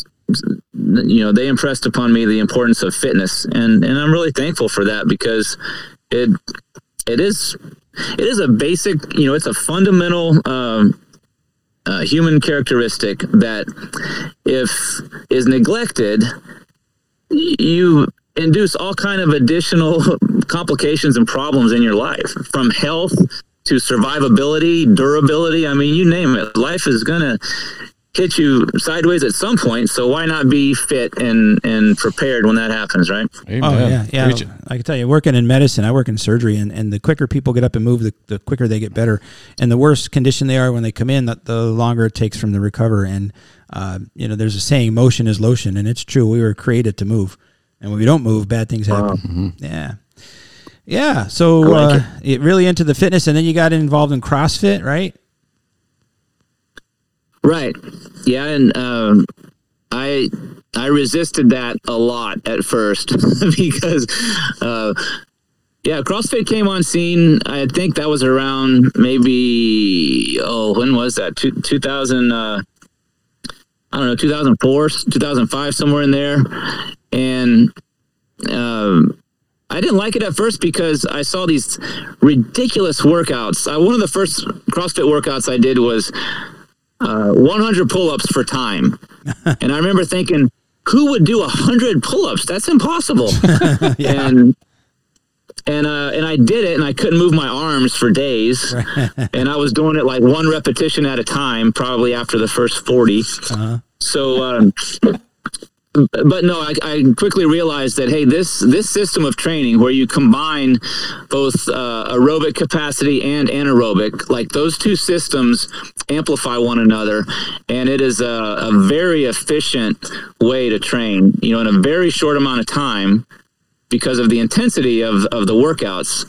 you know they impressed upon me the importance of fitness and and I'm really thankful for that because it it is it is a basic you know it's a fundamental um, uh, human characteristic that if is neglected you induce all kind of additional (laughs) complications and problems in your life from health to survivability durability. I mean you name it. Life is gonna hit you sideways at some point. So why not be fit and and prepared when that happens, right? Amen. Oh yeah, yeah. Preach I can tell you, working in medicine, I work in surgery, and, and the quicker people get up and move, the, the quicker they get better. And the worse condition they are when they come in, the, the longer it takes from the recover. And uh, you know, there's a saying, "Motion is lotion," and it's true. We were created to move, and when we don't move, bad things happen. Wow. Mm-hmm. Yeah. Yeah, so like uh, it. it really into the fitness, and then you got involved in CrossFit, right? Right. Yeah, and um, I I resisted that a lot at first (laughs) because uh, yeah, CrossFit came on scene. I think that was around maybe oh when was that? Two, 2000 uh, I don't know, 2004, 2005 somewhere in there. And um, I didn't like it at first because I saw these ridiculous workouts. Uh, one of the first CrossFit workouts I did was uh, 100 pull-ups for time, (laughs) and I remember thinking, who would do 100 pull-ups? That's impossible. (laughs) yeah. And and uh, and I did it, and I couldn't move my arms for days, and I was doing it like one repetition at a time, probably after the first 40. Uh-huh. So. Um, but no, I, I, quickly realized that hey, this this system of training where you combine both uh, aerobic capacity and anaerobic, like those two systems amplify one another, and it is a, a very efficient way to train. You know, in a very short amount of time because of the intensity of, of the workouts,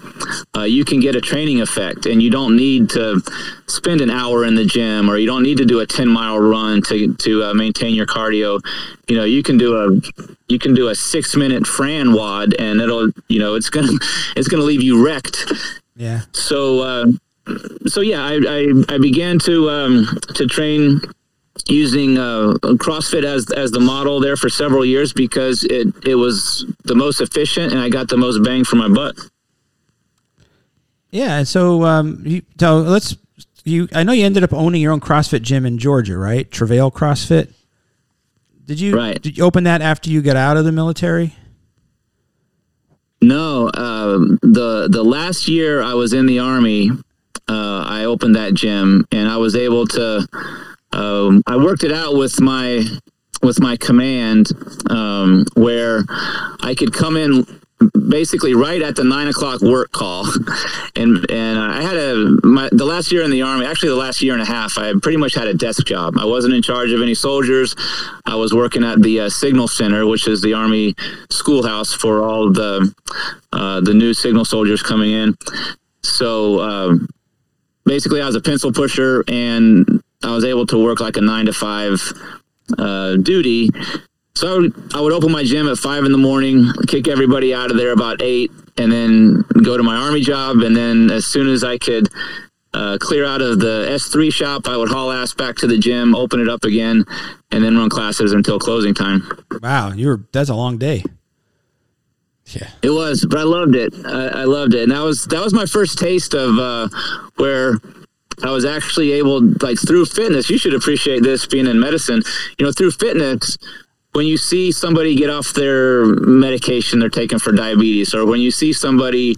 uh, you can get a training effect and you don't need to spend an hour in the gym or you don't need to do a 10 mile run to, to uh, maintain your cardio. You know, you can do a, you can do a six minute Fran WOD and it'll, you know, it's going (laughs) to, it's going to leave you wrecked. Yeah. So, uh, so yeah, I, I, I began to, um, to train using uh, CrossFit as as the model there for several years because it it was the most efficient and I got the most bang for my buck. Yeah, and so um, you, so let's you. I know you ended up owning your own CrossFit gym in Georgia, right? Travail CrossFit. Did you right. did you open that after you got out of the military? No, uh, the the last year I was in the army, uh, I opened that gym and I was able to um, I worked it out with my with my command um, where I could come in basically right at the nine o'clock work call. (laughs) And and i had a my the last year in the army actually the last year and a half i pretty much had a desk job. I wasn't in charge of any soldiers. I was working at the uh, signal center which is the army schoolhouse for all the uh, the new signal soldiers coming in. So um, basically i was a pencil pusher and I was able to work like a nine to five uh, duty. So I would, I would open my gym at five in the morning, kick everybody out of there about eight, and then go to my army job. And then as soon as I could uh, clear out of the S3 shop, I would haul ass back to the gym, open it up again, and then run classes until closing time. Wow, you're that's a long day. Yeah. It was, but I loved it. I, I loved it, and that was that was my first taste of uh, where I was actually able, like through fitness. You should appreciate this being in medicine. You know, through fitness, when you see somebody get off their medication they're taking for diabetes, or when you see somebody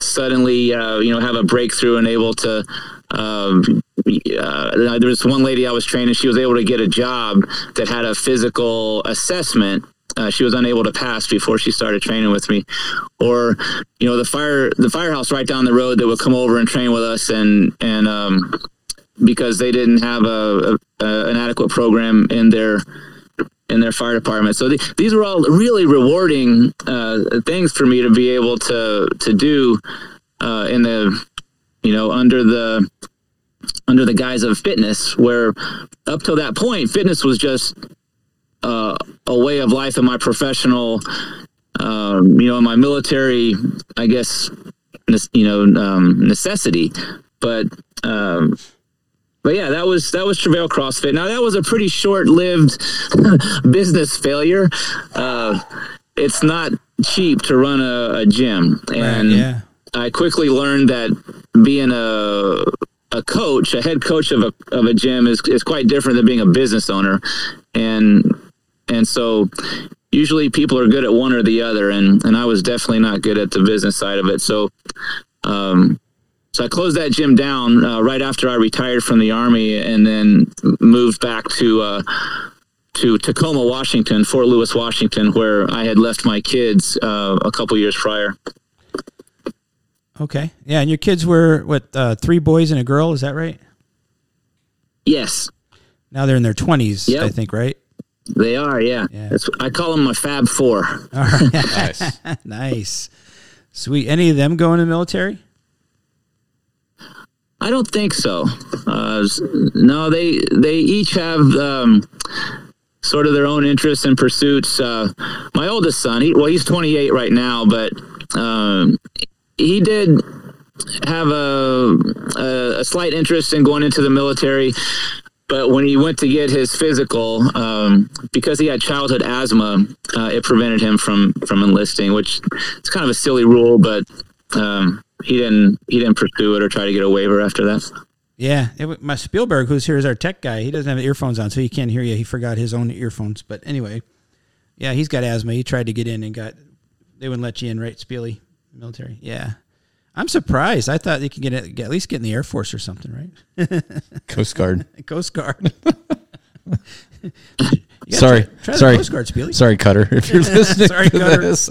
suddenly, uh, you know, have a breakthrough and able to. Um, uh, there was one lady I was training. She was able to get a job that had a physical assessment uh, she was unable to pass before she started training with me. Or you know the fire the firehouse right down the road that would come over and train with us and and um, because they didn't have a, a, a, an adequate program in their in their fire department. So the, these were all really rewarding uh, things for me to be able to to do uh, in the you know under the under the guise of fitness where up till that point fitness was just uh, a way of life in my professional, um, you know, in my military, I guess, you know, um, necessity. But, um, but yeah, that was that was Travail CrossFit. Now that was a pretty short-lived (laughs) business failure. Uh, it's not cheap to run a, a gym, and right, yeah. I quickly learned that being a a coach, a head coach of a of a gym is is quite different than being a business owner, and and so usually people are good at one or the other and and I was definitely not good at the business side of it so um so I closed that gym down uh, right after I retired from the army and then moved back to uh, to Tacoma, Washington, Fort Lewis, Washington, where I had left my kids uh, a couple years prior. Okay, yeah, and your kids were what uh, three boys and a girl? Is that right? Yes. Now they're in their twenties, Yep. I think, right? They are, yeah. Yeah. That's, I call them my Fab Four. All right, Nice. (laughs) (laughs) nice, sweet. Any of them going in the military? I don't think so. Uh, no, they they each have um, sort of their own interests and pursuits. Uh, my oldest son, he, well, he's 28 right now, but um, he did have a, a a slight interest in going into the military. But when he went to get his physical, um, because he had childhood asthma, uh, it prevented him from from enlisting, which is kind of a silly rule, but um, he didn't he didn't pursue it or try to get a waiver after that. Yeah, it, my Spielberg, who's here, is our tech guy, he doesn't have earphones on, so he can't hear you. He forgot his own earphones. But anyway, yeah, he's got asthma. He tried to get in and got they wouldn't let you in, right? Spiely military. Yeah, I'm surprised. I thought you could get, it- get at least get in the Air Force or something, right? (laughs) Coast Guard. Coast Guard. (laughs) Sorry. try, try the Sorry. Coast Guard, Spiely. Sorry, Cutter, if you're (laughs) listening Sorry, to Cutter. this.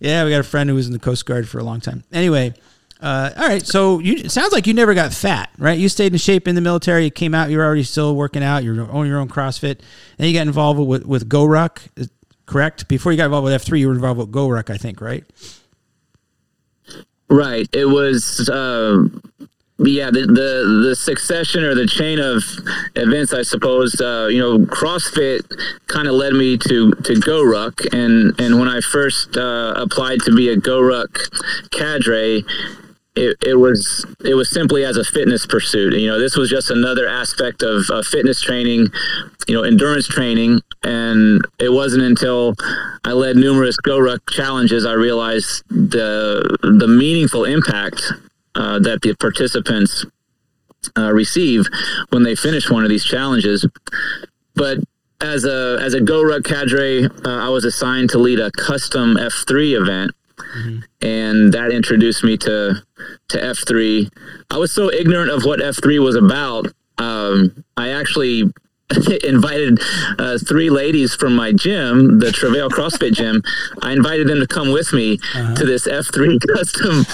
Yeah, we got a friend who was in the Coast Guard for a long time. Anyway, uh, all right. So you, it sounds like you never got fat, right? You stayed in shape in the military. You came out. You were already still working out. You're owning your own CrossFit. Then you got involved with with GoRuck, correct? Before you got involved with F three, you were involved with GoRuck, I think, right? Right. It was, uh, yeah, the, the the succession or the chain of events, I suppose. Uh, you know, CrossFit kind of led me to to GoRuck, and and when I first uh, applied to be a GoRuck cadre. It, it was it was simply as a fitness pursuit. You know, this was just another aspect of uh, fitness training, you know, endurance training, and it wasn't until I led numerous GoRuck challenges I realized the the meaningful impact uh, that the participants uh, receive when they finish one of these challenges. But as a as a GoRuck cadre, uh, I was assigned to lead a custom F3 event, and that introduced me to to F3. I was so ignorant of what F3 was about. Um, I actually (laughs) invited uh, three ladies from my gym, the Travail CrossFit gym. (laughs) I invited them to come with me to this F3 (laughs) custom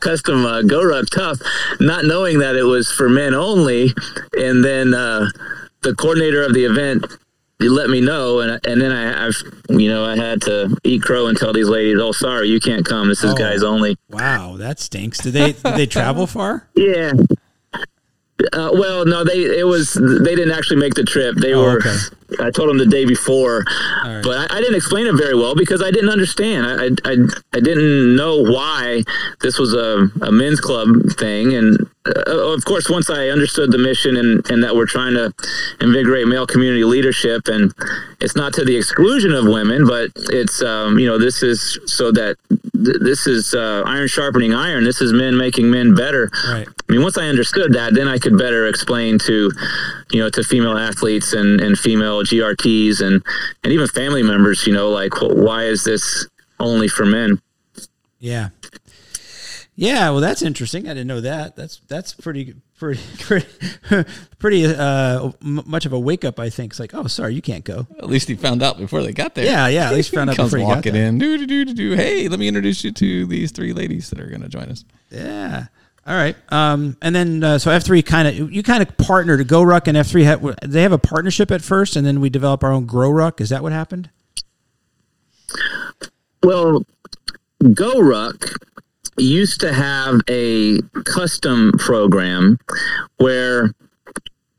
custom uh, Go Ruck Tough, not knowing that it was for men only. And then uh, the coordinator of the event he let me know, and and then I, I've you know I had to eat crow and tell these ladies, "Oh, sorry, you can't come. This is Oh. guys only." Wow, that stinks. Did they did they travel far? Yeah. Uh, well, no, they it was they didn't actually make the trip. They Oh, were okay. I told him the day before, but I, I, didn't explain it very well because I didn't understand. I, I, I didn't know why this was a, a men's club thing. And uh, of course, once I understood the mission and, and that we're trying to invigorate male community leadership, and it's not to the exclusion of women, but it's, um, you know, this is so that th- this is uh, iron sharpening iron. This is men making men better. Right. I mean, once I understood that, then I could better explain to, you know, to female athletes and, and female GRTs and, and even family members, you know, like, why is this only for men? Yeah. Yeah, well, that's interesting. I didn't know that. That's that's pretty pretty (laughs) pretty, pretty uh, much of a wake up. I think it's like, oh, sorry, you can't go. At least he found out before they got there. Yeah, yeah. At least found out (laughs) comes before he walking got there. in. Do do do do do. Hey, let me introduce you to these three ladies that are going to join us. Yeah. All right. Um, and then uh, so F three kind of you kind of partnered. GoRuck and F three they have a partnership at first, and then we develop our own GrowRuck. Is that what happened? Well, GoRuck used to have a custom program where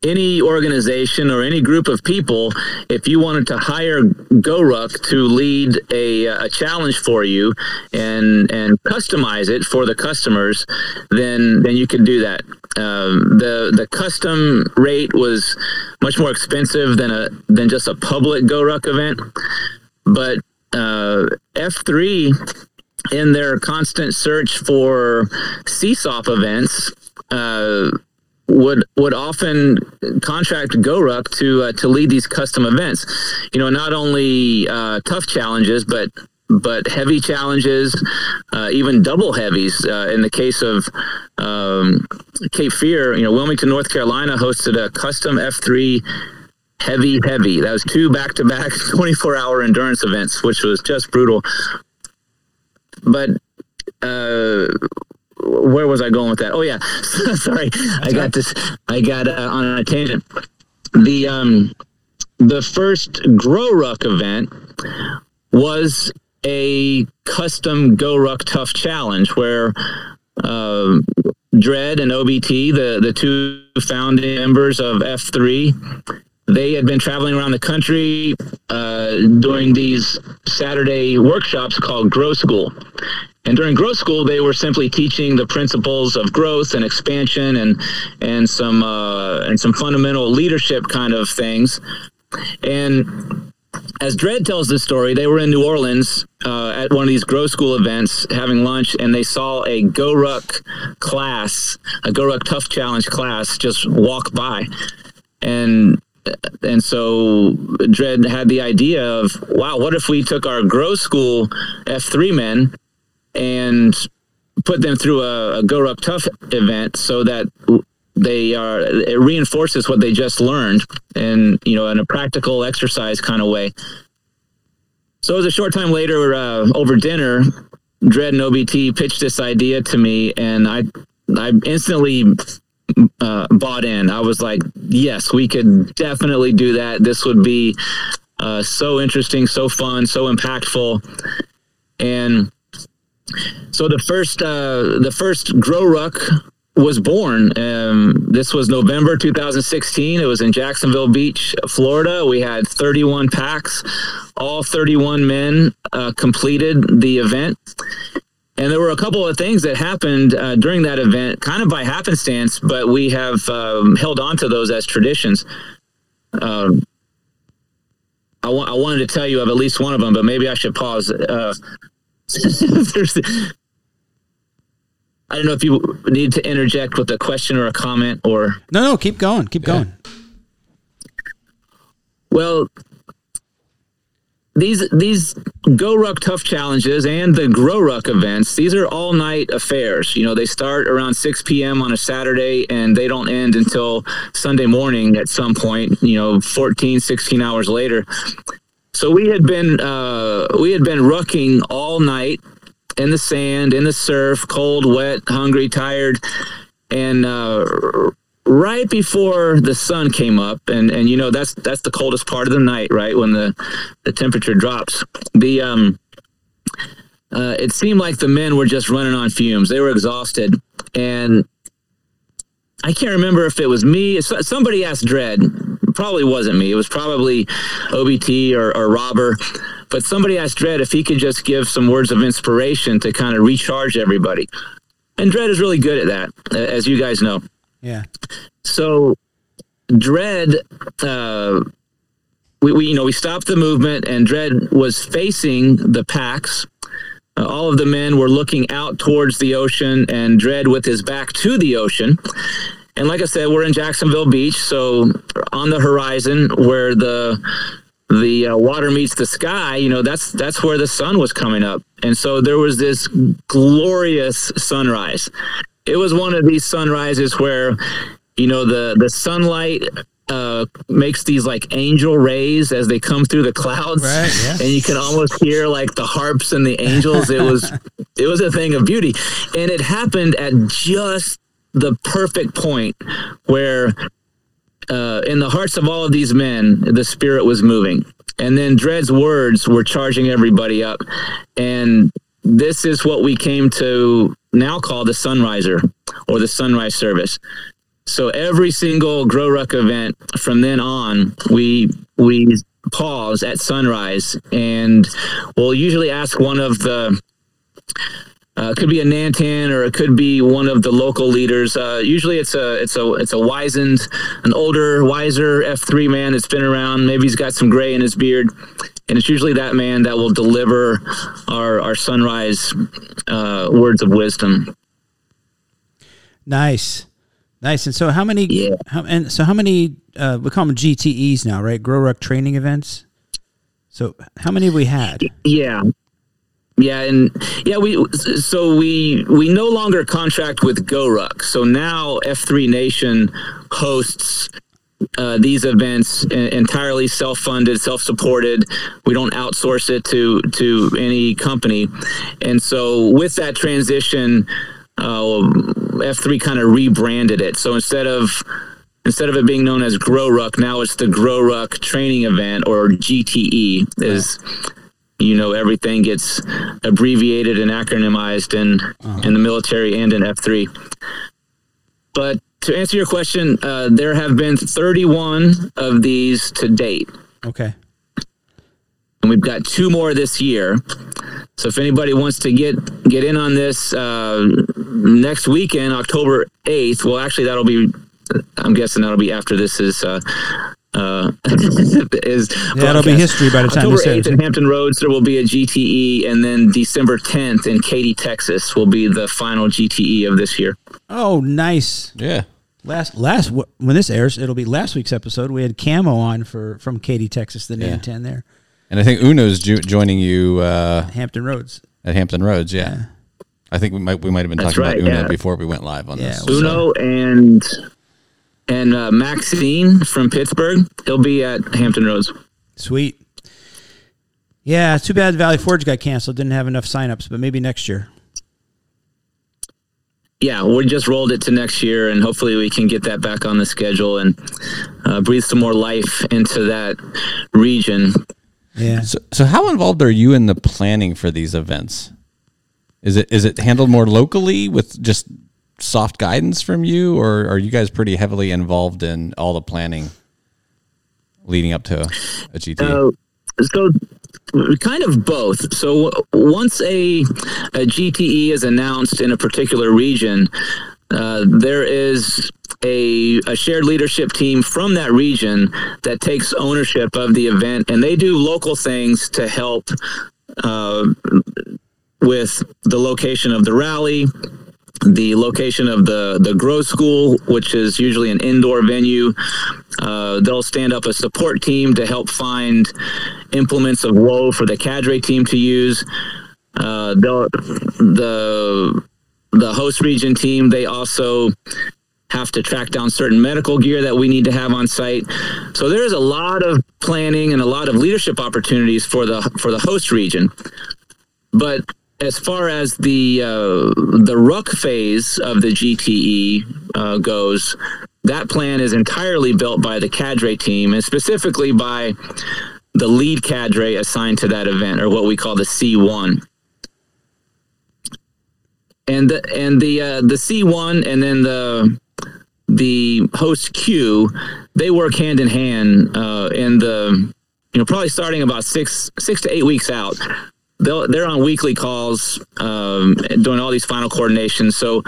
any organization or any group of people, if you wanted to hire GoRuck to lead a, a challenge for you and and customize it for the customers, then then you could do that. Um, the the custom rate was much more expensive than a than just a public GoRuck event, but uh, F three in their constant search for CSAUP events. Uh, would would often contract GoRuck to uh, to lead these custom events. You know, not only uh, tough challenges, but but heavy challenges, uh, even double heavies. Uh, in the case of um, Cape Fear, you know, Wilmington, North Carolina hosted a custom F3 heavy heavy. That was two back to back (laughs) 24 hour endurance events, which was just brutal. But uh, where was I going with that? Oh yeah, (laughs) sorry, That's I got right. this. I got uh, on a tangent. The um, the first GrowRuck event was a custom GoRuck Tough Challenge where uh, Dredd and OBT, the the two founding members of F3, they had been traveling around the country uh, doing these Saturday workshops called Grow School. And during growth School, they were simply teaching the principles of growth and expansion and and some uh, and some fundamental leadership kind of things. And as Dredd tells the story, they were in New Orleans uh, at one of these Grow School events having lunch, and they saw a GoRuck class, a GoRuck Tough Challenge class, just walk by. And and so Dredd had the idea of, wow, what if we took our Grow School F3 men and put them through a, a GoRuck Tough event so that they are it reinforces what they just learned and you know in a practical exercise kind of way. So it was a short time later uh, over dinner Dredd and obt pitched this idea to me and i i instantly uh, bought in. I was like yes we could definitely do that. This would be uh, so interesting so fun so impactful. And so the first uh, the first GrowRuck was born. Um, this was November 2016. It was in Jacksonville Beach, Florida. We had 31 packs. All 31 men uh, completed the event. And there were a couple of things that happened uh, during that event, kind of by happenstance, but we have um, held on to those as traditions. Um, I, I wanted to tell you of at least one of them, but maybe I should pause. Uh, (laughs) I don't know if you need to interject with a question or a comment or. No, no, keep going. Keep going. Well, these these Go Ruck Tough Challenges and the Grow Ruck events, these are all night affairs. You know, they start around 6 p.m. on a Saturday and they don't end until Sunday morning at some point, you know, 14, 16 hours later. So we had been uh, we had been rucking all night in the sand, in the surf, cold, wet, hungry, tired, and uh, right before the sun came up, and and you know that's that's the coldest part of the night, right when the the temperature drops. The um, uh, it seemed like the men were just running on fumes. They were exhausted, and I can't remember if it was me. Somebody asked Dredd, probably wasn't me. It was probably OBT or, or Robber. But somebody asked Dredd if he could just give some words of inspiration to kind of recharge everybody. And Dredd is really good at that, as you guys know. Yeah. So Dredd, uh, we, we you know we stopped the movement, and Dredd was facing the packs. Uh, all of the men were looking out towards the ocean, and Dredd with his back to the ocean. And like I said, we're in Jacksonville Beach, so on the horizon where the the uh, water meets the sky, you know, that's that's where the sun was coming up. And so there was this glorious sunrise. It was one of these sunrises where, you know, the the sunlight uh, makes these like angel rays as they come through the clouds, Right, yeah. (laughs) and you can almost hear like the harps and the angels. It was (laughs) it was a thing of beauty, and it happened at just the perfect point where uh, in the hearts of all of these men, the spirit was moving. And then Dredd's words were charging everybody up. And this is what we came to now call the Sunriser or the Sunrise Service. So every single Grow Ruck event from then on, we we pause at sunrise and we'll usually ask one of the uh, it could be a Nantan or it could be one of the local leaders. Uh, usually, it's a it's a it's a wizened, an older, wiser F three man that's been around. Maybe he's got some gray in his beard, and it's usually that man that will deliver our our sunrise uh, words of wisdom. Nice. Nice. And so how many Yeah. how, and so how many uh we call them GTEs now, right? Grow Ruck training events. So how many have we had? Yeah. Yeah, and yeah, we so we we no longer contract with GoRuck. So now F3 Nation hosts uh, these events entirely self-funded, self-supported. We don't outsource it to to any company, and so with that transition, uh, F3 kind of rebranded it. So instead of instead of it being known as Grow Ruck, now it's the Grow Ruck Training Event or GTE. Is you know everything gets abbreviated and acronymized in in the military and in F3. But to answer your question, uh, there have been 31 of these to date, Okay. and we've got two more this year. So if anybody wants to get get in on this uh, next weekend, October 8th, well, actually that'll be. I'm guessing that'll be after this is. Uh, uh, (laughs) is Yeah, it'll be history by the time October this airs. 8th in Hampton Roads, there will be a GTE, and then December 10th in Katy, Texas, will be the final GTE of this year. Oh, nice. Yeah. Last last when this airs, it'll be last week's episode. We had Camo on for from Katy, Texas, the Yeah. Nantan there. And I think Uno's ju- joining you uh, Hampton Roads. at Hampton Roads. Yeah. I think we might we might have been That's talking right, about Uno yeah. before we went live on Yeah, this. we- Uno and and uh, Maxine from Pittsburgh. He'll be at Hampton Roads. Sweet. Yeah, it's too bad Valley Forge got canceled. Didn't have enough signups, but maybe next year. Yeah, we just rolled it to next year, and hopefully we can get that back on the schedule and uh, breathe some more life into that region. Yeah. So, so how involved are you in the planning for these events? Is it is it handled more locally with just soft guidance from you, or are you guys pretty heavily involved in all the planning leading up to a GT? Uh, so kind of both. So once a, a GTE is announced in a particular region, uh, there is a, a shared leadership team from that region that takes ownership of the event, and they do local things to help uh, with the location of the rally, the location of the the grow school, which is usually an indoor venue. Uh, they'll stand up a support team to help find implements of woe for the cadre team to use. Uh, the the host region team they also have to track down certain medical gear that we need to have on site. So there's a lot of planning and a lot of leadership opportunities for the for the host region. But as far as the uh, the ruck phase of the GTE uh, goes, that plan is entirely built by the cadre team, and specifically by the lead cadre assigned to that event, or what we call the C1. And the and the uh, the C1, and then the the host Q they work hand in hand uh, in the you know probably starting about six six to eight weeks out. They'll, they're on weekly calls, um, doing all these final coordinations. So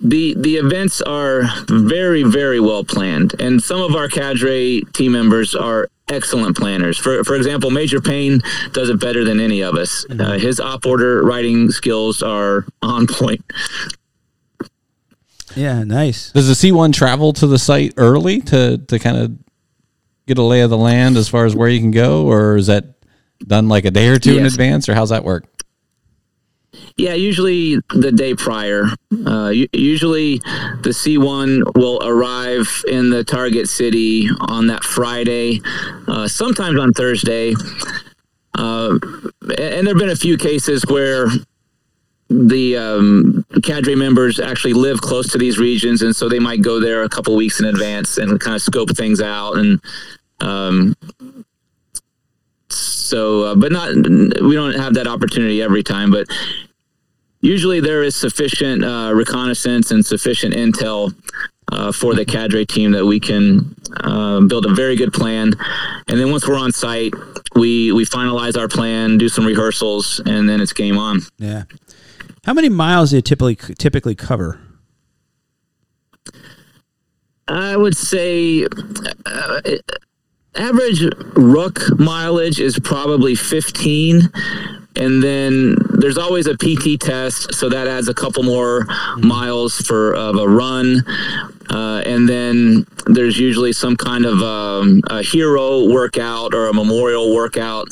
the the events are very very well planned, and some of our cadre team members are excellent planners. For for example, Major Payne does it better than any of us. Uh, his op order writing skills are on point. Yeah, nice. Does the C1 travel to the site early to, to kind of get a lay of the land as far as where you can go, or is that done like a day or two in advance, or how's that work? Yeah, usually the day prior. Uh, usually the C1 will arrive in the target city on that Friday, uh, sometimes on Thursday. Uh, and and there have been a few cases where the um, cadre members actually live close to these regions, and so they might go there a couple weeks in advance and kind of scope things out. And um, so, uh, but not we don't have that opportunity every time, but usually there is sufficient uh, reconnaissance and sufficient intel uh, for the cadre team that we can uh, build a very good plan. And then once we're on site, we we finalize our plan, do some rehearsals, and then it's game on. Yeah. How many miles do you typically typically cover? I would say uh, average ruck mileage is probably 15. And then there's always a PT test, so that adds a couple more miles for of a run. Uh, and then there's usually some kind of um, a hero workout or a memorial workout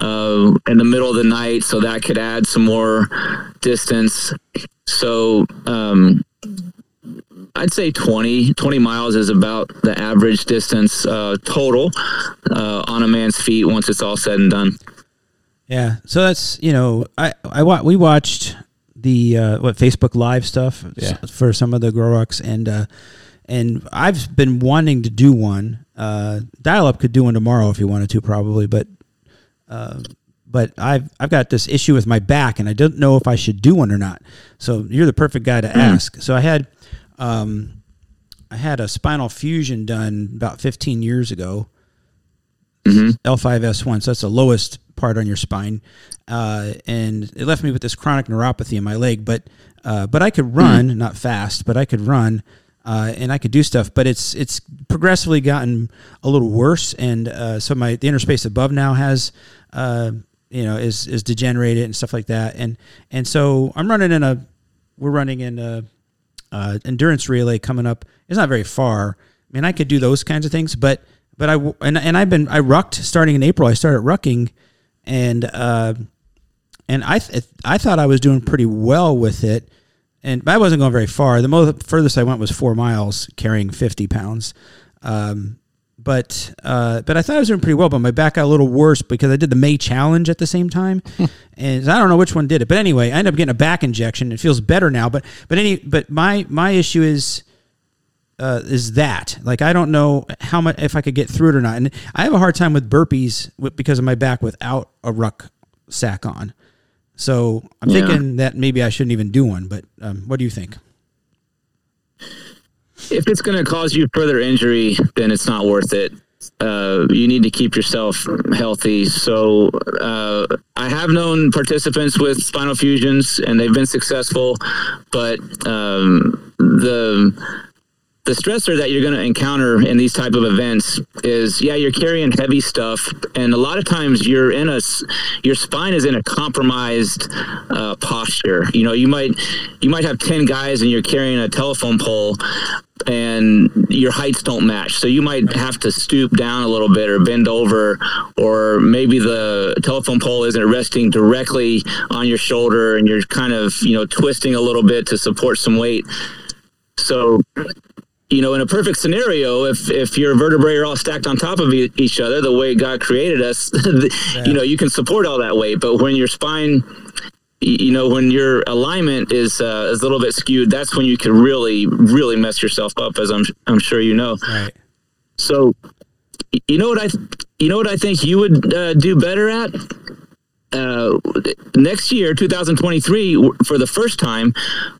uh, in the middle of the night, so that could add some more distance. So um, I'd say 20, 20 miles is about the average distance uh, total uh, on a man's feet once it's all said and done. Yeah. So that's you know I I wa- we watched the uh, what Facebook Live stuff Yeah. for some of the Grow Rucks and uh, and I've been wanting to do one. Uh, Dial up could do one tomorrow if you wanted to probably, but uh, but I've I've got this issue with my back and I don't know if I should do one or not. So you're the perfect guy to ask. So I had um, I had a spinal fusion done about 15 years ago. L5S1, so that's the lowest part on your spine, uh, and it left me with this chronic neuropathy in my leg. But uh, but I could run, not fast, but I could run, uh, and I could do stuff. But it's it's progressively gotten a little worse, and uh, so my the inner space above now has. Uh, you know, is is degenerated and stuff like that, and and so I'm running in a, we're running in a, uh, endurance relay coming up. It's not very far. I mean, I could do those kinds of things, but but I and and I've been I rucked starting in April. I started rucking, and uh, and I th- I thought I was doing pretty well with it, and I wasn't going very far. The most furthest I went was four miles, carrying fifty pounds. Um, but uh, but I thought I was doing pretty well. But my back got a little worse because I did the May challenge at the same time, and I don't know which one did it. But anyway, I ended up getting a back injection. It feels better now. But but any but my my issue is uh, is that like I don't know how much if I could get through it or not, and I have a hard time with burpees because of my back without a ruck sack on. So I'm Yeah. thinking that maybe I shouldn't even do one. But um, what do you think? If it's going to cause you further injury, then it's not worth it. Uh, you need to keep yourself healthy. So uh, I have known participants with spinal fusions, and they've been successful. But um, the the stressor that you're going to encounter in these type of events is yeah you're carrying heavy stuff and a lot of times you're in a your spine is in a compromised uh, posture you know you might you might have 10 guys and you're carrying a telephone pole and your heights don't match. So you might have to stoop down a little bit or bend over or maybe the telephone pole isn't resting directly on your shoulder and you're kind of you know twisting a little bit to support some weight. So you know, in a perfect scenario, if if your vertebrae are all stacked on top of e- each other, the way God created us, (laughs) you know, you can support all that weight. But when your spine, you know, when your alignment is uh, is a little bit skewed, that's when you can really, really mess yourself up, as I'm I'm sure you know. Right. So, you know what I, you know what I think you would uh, do better at uh, next year, 2023, for the first time,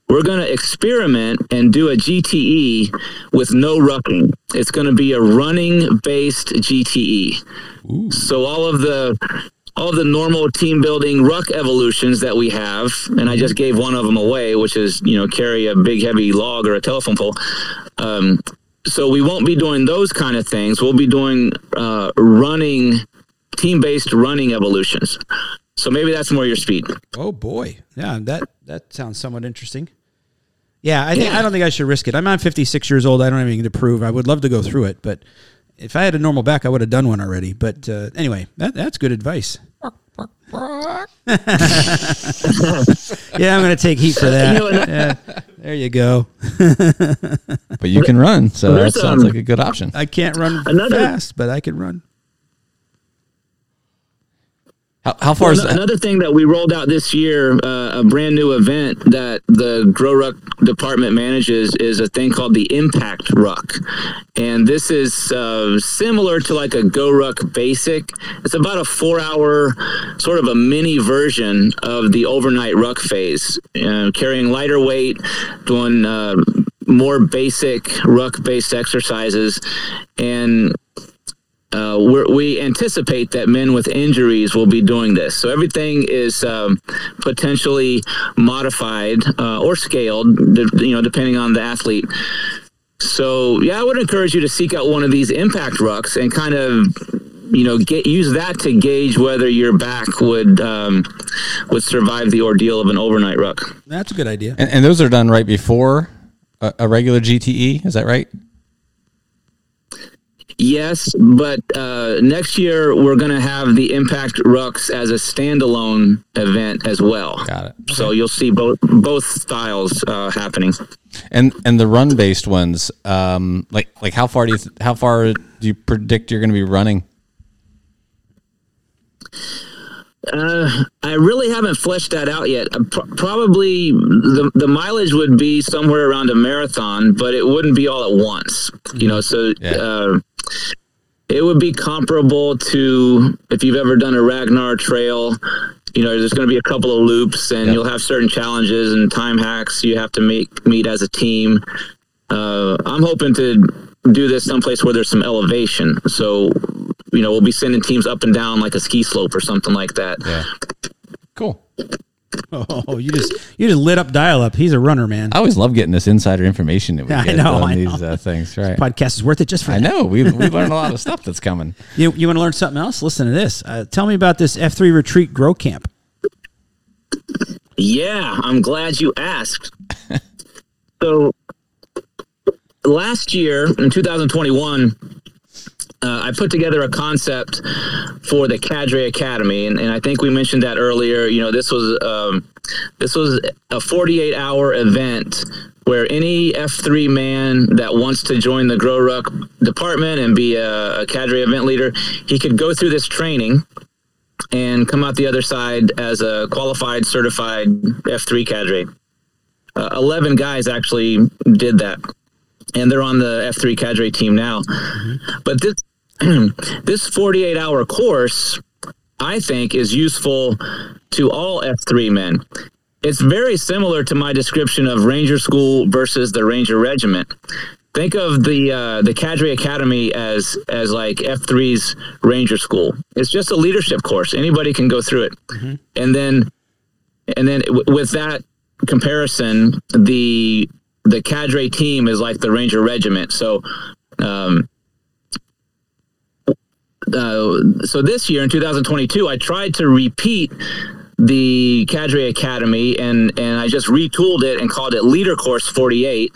we're going to experiment and do a GTE with no rucking. It's going to be a running based GTE. Ooh. So all of the all the normal team building ruck evolutions that we have, and I just gave one of them away, which is you know carry a big heavy log or a telephone pole. Um, so we won't be doing those kind of things. We'll be doing uh, running team based running evolutions. So maybe that's more your speed. Oh boy, yeah, that that sounds somewhat interesting. Yeah, I think Yeah. I don't think I should risk it. I'm not 56 years old. I don't have anything to prove. I would love to go through it, but if I had a normal back, I would have done one already. But uh, anyway, that that's good advice. (laughs) yeah, I'm going to take heat for that. You know, and- yeah, there you go. But you can run, so that sounds um, like a good option. I can't run Another- fast, but I can run. How, how far is that? Another thing that we rolled out this year, uh, a brand new event that the Grow Ruck department manages, is a thing called the Impact Ruck, and this is uh, similar to like a GoRuck Basic. It's about a four-hour, sort of a mini version of the overnight ruck phase, uh, carrying lighter weight, doing uh, more basic ruck-based exercises, and uh, we're, we anticipate that men with injuries will be doing this. So everything is um, potentially modified uh, or scaled, you know, depending on the athlete. So yeah, I would encourage you to seek out one of these impact rucks and kind of, you know, get use that to gauge whether your back would um, would survive the ordeal of an overnight ruck. That's a good idea. And, and those are done right before a, a regular GTE. Is that right? Yes, but uh, next year we're going to have the Impact Rucks as a standalone event as well. Got it. So you'll see both both styles uh, happening. And and the run based ones, um, like like how far do you how far do you predict you're going to be running? Uh, I really haven't fleshed that out yet. Uh, pr- probably the the mileage would be somewhere around a marathon, but it wouldn't be all at once. You know, so Yeah. uh, it would be comparable to if you've ever done a Ragnar trail. You know, there's going to be a couple of loops, and you'll have certain challenges and time hacks you have to make meet as a team. Uh, I'm hoping to do this someplace where there's some elevation. So, you know, we'll be sending teams up and down like a ski slope or something like that. Yeah. Cool. (laughs) Oh, you just you just lit up dial up. He's a runner, man. I always love getting this insider information that we (laughs) I get know, on I these. Uh, things. Right. Podcast is worth it just for I that. know we we learned a lot of (laughs) stuff that's coming. You, you want to learn something else? Listen to this. Uh, tell me about this F3 Retreat Grow Camp. Yeah, I'm glad you asked. so last year in 2021, uh, I put together a concept for the Cadre Academy, and, and I think we mentioned that earlier. You know, this was um, this was a 48 hour event where any F3 man that wants to join the Grow Ruck department and be a, a Cadre event leader, he could go through this training and come out the other side as a qualified, certified F3 cadre. Uh, 11 guys actually did that, and they're on the F3 cadre team now. But this (clears throat) this 48 hour course, I think, is useful to all F3 men. It's very similar to my description of Ranger School versus the Ranger Regiment. Think of the uh, the Cadre Academy as as like F3's Ranger School. It's just a leadership course. Anybody can go through it, and then and then w- with that comparison, the the Cadre team is like the Ranger Regiment. So. Um, uh, so this year in 2022, I tried to repeat the Cadre Academy and and I just retooled it and called it Leader Course 48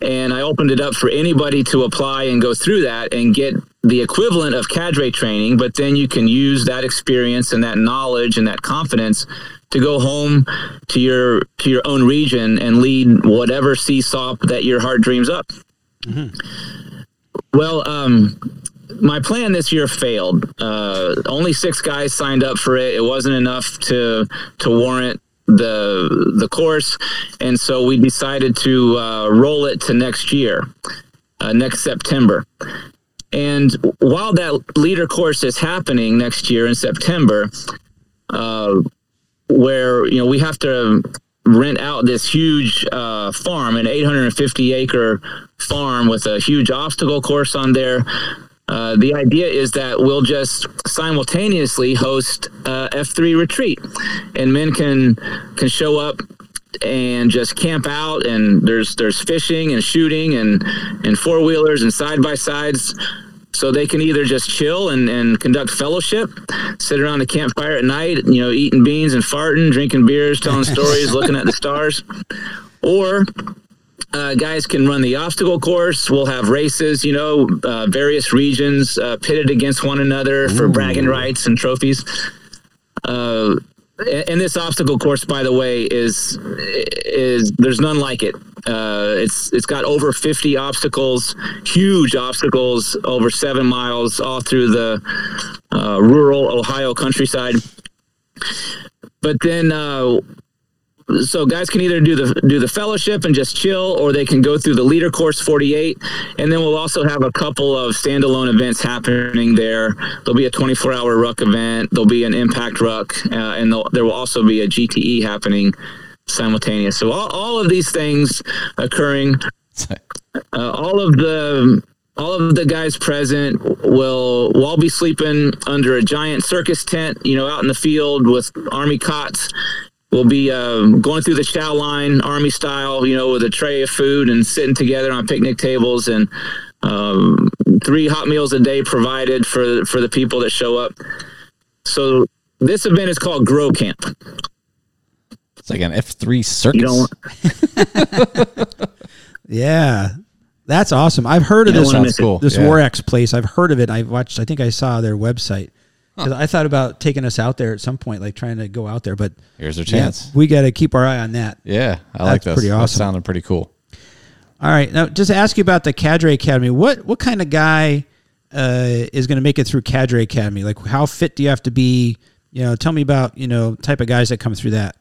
and I opened it up for anybody to apply and go through that and get the equivalent of cadre training, but then you can use that experience and that knowledge and that confidence to go home to your to your own region and lead whatever CSAUP that your heart dreams up. Well, um, my plan this year failed. Uh, only six guys signed up for it. It wasn't enough to to warrant the the course, and so we decided to uh, roll it to next year, uh, next September. And while that leader course is happening next year in September, uh, where you know we have to rent out this huge uh, farm, an 850 acre farm with a huge obstacle course on there. Uh, the idea is that we'll just simultaneously host uh, F3 retreat, and men can can show up and just camp out. And there's there's fishing and shooting and and four wheelers and side by sides so they can either just chill and, and conduct fellowship, sit around the campfire at night, you know, eating beans and farting, drinking beers, telling (laughs) stories, looking at the stars, or uh, guys can run the obstacle course. We'll have races, you know, uh, various regions uh, pitted against one another for bragging rights and trophies. Uh, and this obstacle course, by the way, is is there's none like it. Uh, it's it's got over 50 obstacles, huge obstacles, over seven miles, all through the uh, rural Ohio countryside. But then uh, so guys can either do the do the fellowship and just chill or they can go through the leader course 48 and then we'll also have a couple of standalone events happening there. There'll be a 24 hour ruck event. There'll be an impact ruck uh, and there will also be a gte happening simultaneous. So all, all of these things occurring uh, all of the all of the guys present will will all be sleeping under a giant circus tent you know out in the field with army cots we'll be uh, going through the chow line, army style, you know, with a tray of food and sitting together on picnic tables and um, three hot meals a day provided for for the people that show up. So this event is called Grow Camp. It's like an F three circus. (laughs) yeah. That's awesome. I've heard of You don't this. wanna miss it. cool. This Yeah. Warex place. I've heard of it. I've watched. I think I saw their website. 'Cause I thought about taking us out there at some point, like trying to go out there. But Here's our yeah, chance. we got to keep our eye on that. Yeah, I like That's this. pretty That awesome. sounded pretty cool. All right, now just to ask you about the Cadre Academy. What what kind of guy uh, is going to make it through Cadre Academy? Like, how fit do you have to be? You know, tell me about you know type of guys that come through that.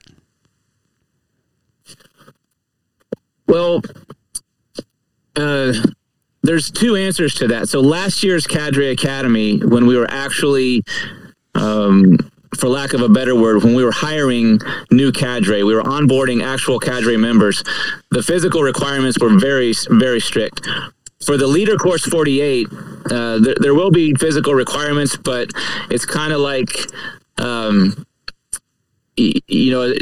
Well, uh, there's two answers to that. So last year's Cadre Academy, when we were actually, um, for lack of a better word, when we were hiring new cadre, we were onboarding actual cadre members. The physical requirements were very, very strict. For the leader course 48, uh, there, there will be physical requirements, but it's kind of like, um, y- you know,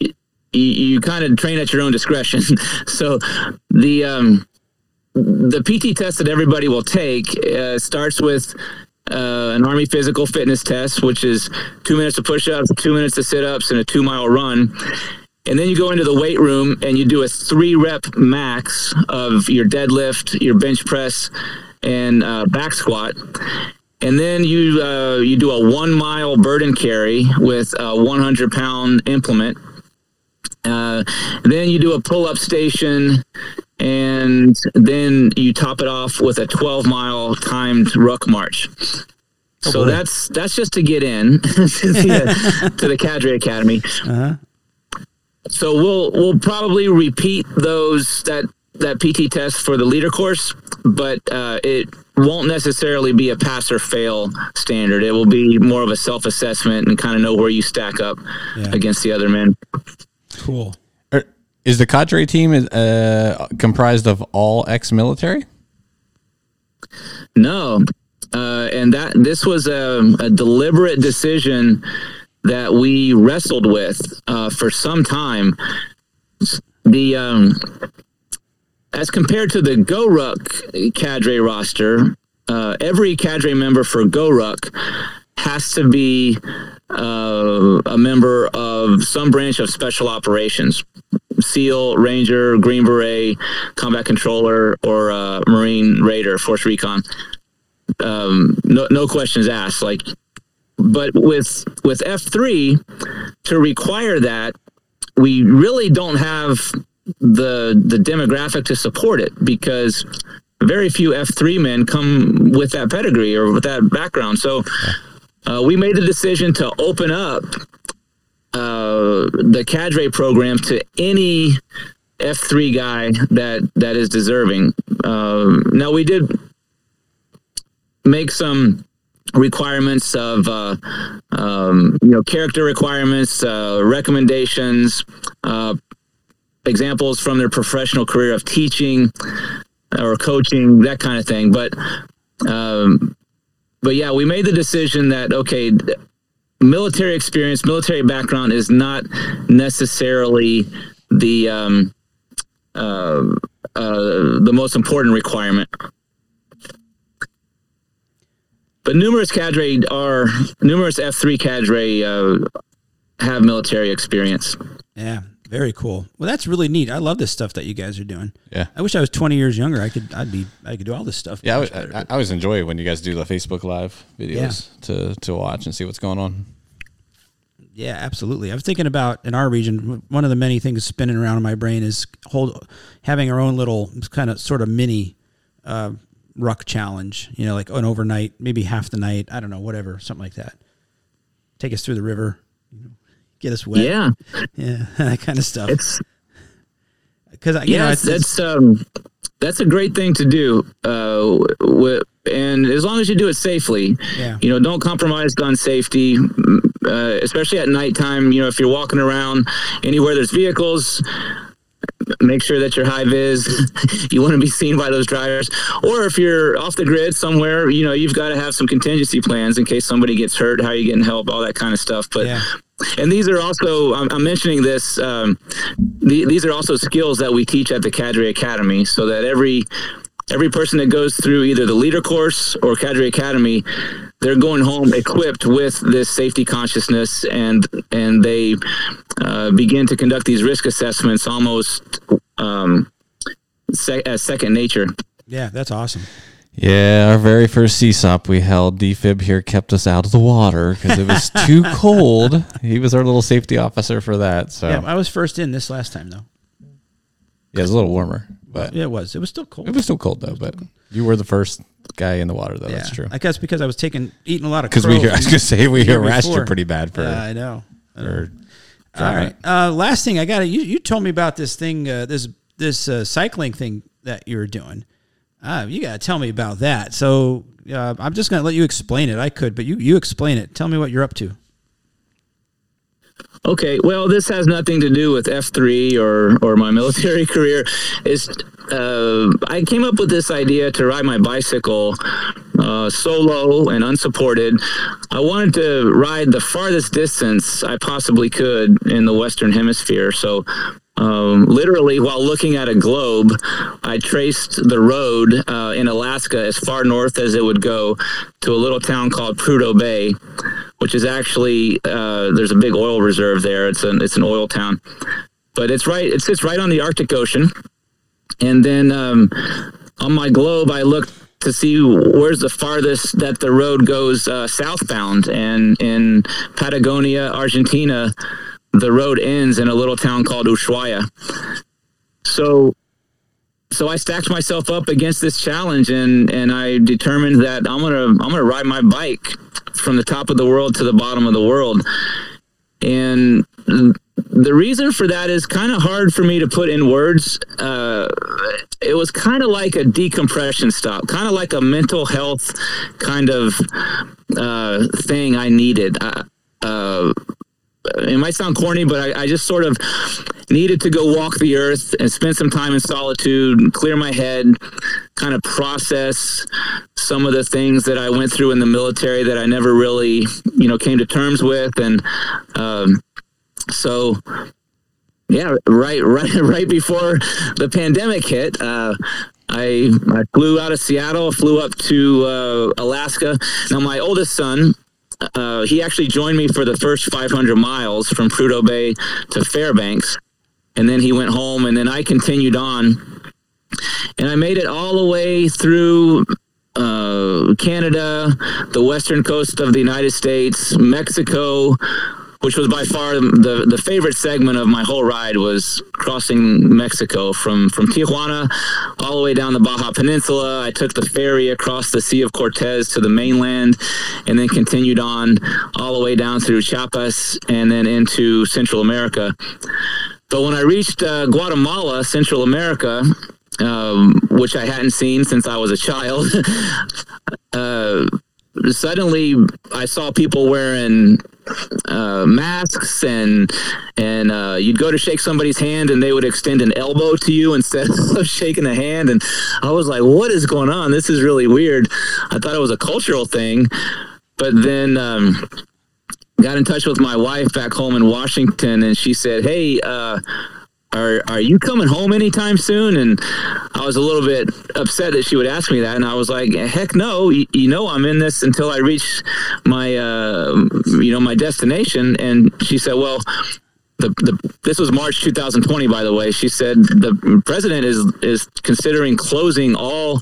you, you kind of train at your own discretion. (laughs) so the um, the PT test that everybody will take uh, starts with uh, an Army physical fitness test, which is two minutes of push ups, two minutes of sit ups, and a two mile run. And then you go into the weight room and you do a three rep max of your deadlift, your bench press, and uh, back squat. And then you uh, you do a one mile burden carry with a 100 pound implement. Uh, then you do a pull up station, and then you top it off with a 12 mile timed ruck march. So that's that's just to get in (laughs) to, the, (laughs) to the Cadre Academy. So we'll we'll probably repeat those that that PT test for the leader course, but uh, it won't necessarily be a pass or fail standard. It will be more of a self assessment and kind of know where you stack up Yeah. against the other men. Cool. Is the cadre team uh, comprised of all ex-military? No, uh, and that this was a, a deliberate decision that we wrestled with uh, for some time. The um, as compared to the GoRuck cadre roster, uh, every cadre member for GoRuck has to be uh, a member of some branch of special operations. SEAL, Ranger, Green Beret, Combat Controller, or uh, Marine Raider, Force Recon. Um, no, no questions asked. Like, but with with F three to require that, we really don't have the the demographic to support it because very few F three men come with that pedigree or with that background. So uh, we made the decision to open up uh, the cadre program to any F three guy that that is deserving. Um now we did make some requirements of uh, um, you know character requirements, uh, recommendations, uh, examples from their professional career of teaching or coaching, that kind of thing. But um, but yeah, we made the decision that okay, military experience, military background is not necessarily the um, uh, uh, the most important requirement. But numerous cadre are numerous F three cadre uh, have military experience. Yeah, very cool. Well, that's really neat. I love this stuff that you guys are doing. Yeah. I wish I was 20 years younger. I could, I'd be, I could do all this stuff. Yeah, I, better. I, I always enjoy when you guys do the Facebook Live videos to to watch and see what's going on. Yeah, absolutely. I was thinking about in our region, one of the many things spinning around in my brain is hold having our own little kind of sort of mini uh, ruck challenge. You know, like an overnight, maybe half the night. I don't know, whatever, something like that. Take us through the river, you know, get us wet. Yeah, yeah, (laughs) that kind of stuff. it's Because you know, yeah, it's- that's um, that's a great thing to do. Uh, w- and as long as you do it safely, Yeah. you know, don't compromise gun safety, uh, especially at nighttime. You know, if you're walking around anywhere there's vehicles, make sure that you're high vis. (laughs) you want to be seen by those drivers. Or if you're off the grid somewhere, you know, you've got to have some contingency plans in case somebody gets hurt. How are you getting help? All that kind of stuff. But Yeah. And these are also I'm, I'm mentioning this. Um, the, these are also skills that we teach at the Cadre Academy, so that every every person that goes through either the leader course or Cadre Academy, they're going home equipped with this safety consciousness, and and they uh, begin to conduct these risk assessments almost um, se- as second nature. yeah, that's awesome. Yeah, our very first CSAUP we held, DFib here kept us out of the water because it was too (laughs) cold. He was our little safety officer for that. So Yeah, I was first in this last time though. Yeah, it was a little warmer, but Yeah, it was. It was still cold. it was still cold though. But you were the first guy in the water though. yeah, That's true. I guess because I was taking eating a lot of Because we, crow (laughs) I was gonna say we harassed you pretty bad for. Yeah, I know. for All right. Uh, last thing I got. You you told me about this thing, uh, this this uh, cycling thing that you were doing. Uh, you got to tell me about that. So uh, I'm just going to let you explain it. I could, but you you explain it. Tell me what you're up to. Okay, well, this has nothing to do with F three or or my (laughs) military career. It's uh, I came up with this idea to ride my bicycle uh, solo and unsupported. I wanted to ride the farthest distance I possibly could in the Western Hemisphere. So. Um, literally, while looking at a globe, I traced the road uh, in Alaska as far north as it would go to a little town called Prudhoe Bay, which is actually uh, there's a big oil reserve there. It's an it's an oil town, but it's right it sits right on the Arctic Ocean. And then um, on my globe, I looked to see where's the farthest that the road goes uh, southbound, and in Patagonia, Argentina, the road ends in a little town called Ushuaia. So so I stacked myself up against this challenge and and I determined that I'm gonna I'm gonna ride my bike from the top of the world to the bottom of the world. And the reason for that is kind of hard for me to put in words. Uh, it was kind of like a decompression stop, kind of like a mental health kind of uh, thing I needed. I, uh, it might sound corny, but I, I just sort of needed to go walk the earth and spend some time in solitude, clear my head, kind of process some of the things that I went through in the military that I never really, you know, came to terms with. And um, so, yeah, right, (laughs) right, right before the pandemic hit, uh, I, I flew out of Seattle, flew up to uh, Alaska. Now, my oldest son, uh, he actually joined me for the first 500 miles from Prudhoe Bay to Fairbanks. And then he went home, and then I continued on. And I made it all the way through uh, Canada, the western coast of the United States, Mexico, which was by far the, the favorite segment of my whole ride was crossing Mexico from, from Tijuana all the way down the Baja Peninsula. I took the ferry across the Sea of Cortez to the mainland and then continued on all the way down through Chiapas and then into Central America. But when I reached uh, Guatemala, Central America, um, which I hadn't seen since I was a child, (laughs) uh, suddenly I saw people wearing uh, masks and and uh, you'd go to shake somebody's hand and they would extend an elbow to you instead (laughs) of shaking a hand. And I was like what is going on? This is really weird. I thought it was a cultural thing. But then um, got in touch with my wife back home in Washington and she said hey uh, are are you coming home anytime soon? And I was a little bit upset that she would ask me that, and I was like, heck no, you, you know I'm in this until I reach my uh, you know my destination. And she said, well. The, the, this was March 2020, by the way. She said the president is is considering closing all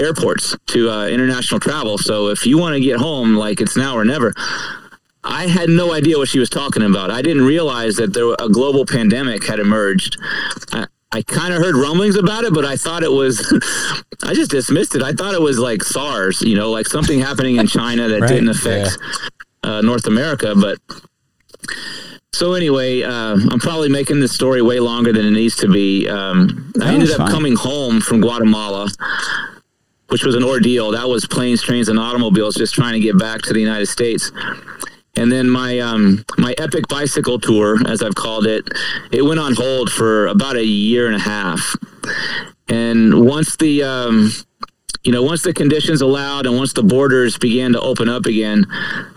airports to uh, international travel. So if you want to get home, like it's now or never. I had no idea what she was talking about. I didn't realize that there a global pandemic had emerged. I, I kind of heard rumblings about it, but I thought it was, (laughs) I just dismissed it. I thought it was like SARS, you know, like something happening in China that right, didn't affect yeah. uh, North America. But so anyway, uh, I'm probably making this story way longer than it needs to be. Um, I ended up fine. coming home from Guatemala which was an ordeal. That was planes, trains, and automobiles just trying to get back to the United States. And then my um, my epic bicycle tour, as I've called it, it went on hold for about a year and a half. And once the um, you know, once the conditions allowed and once the borders began to open up again,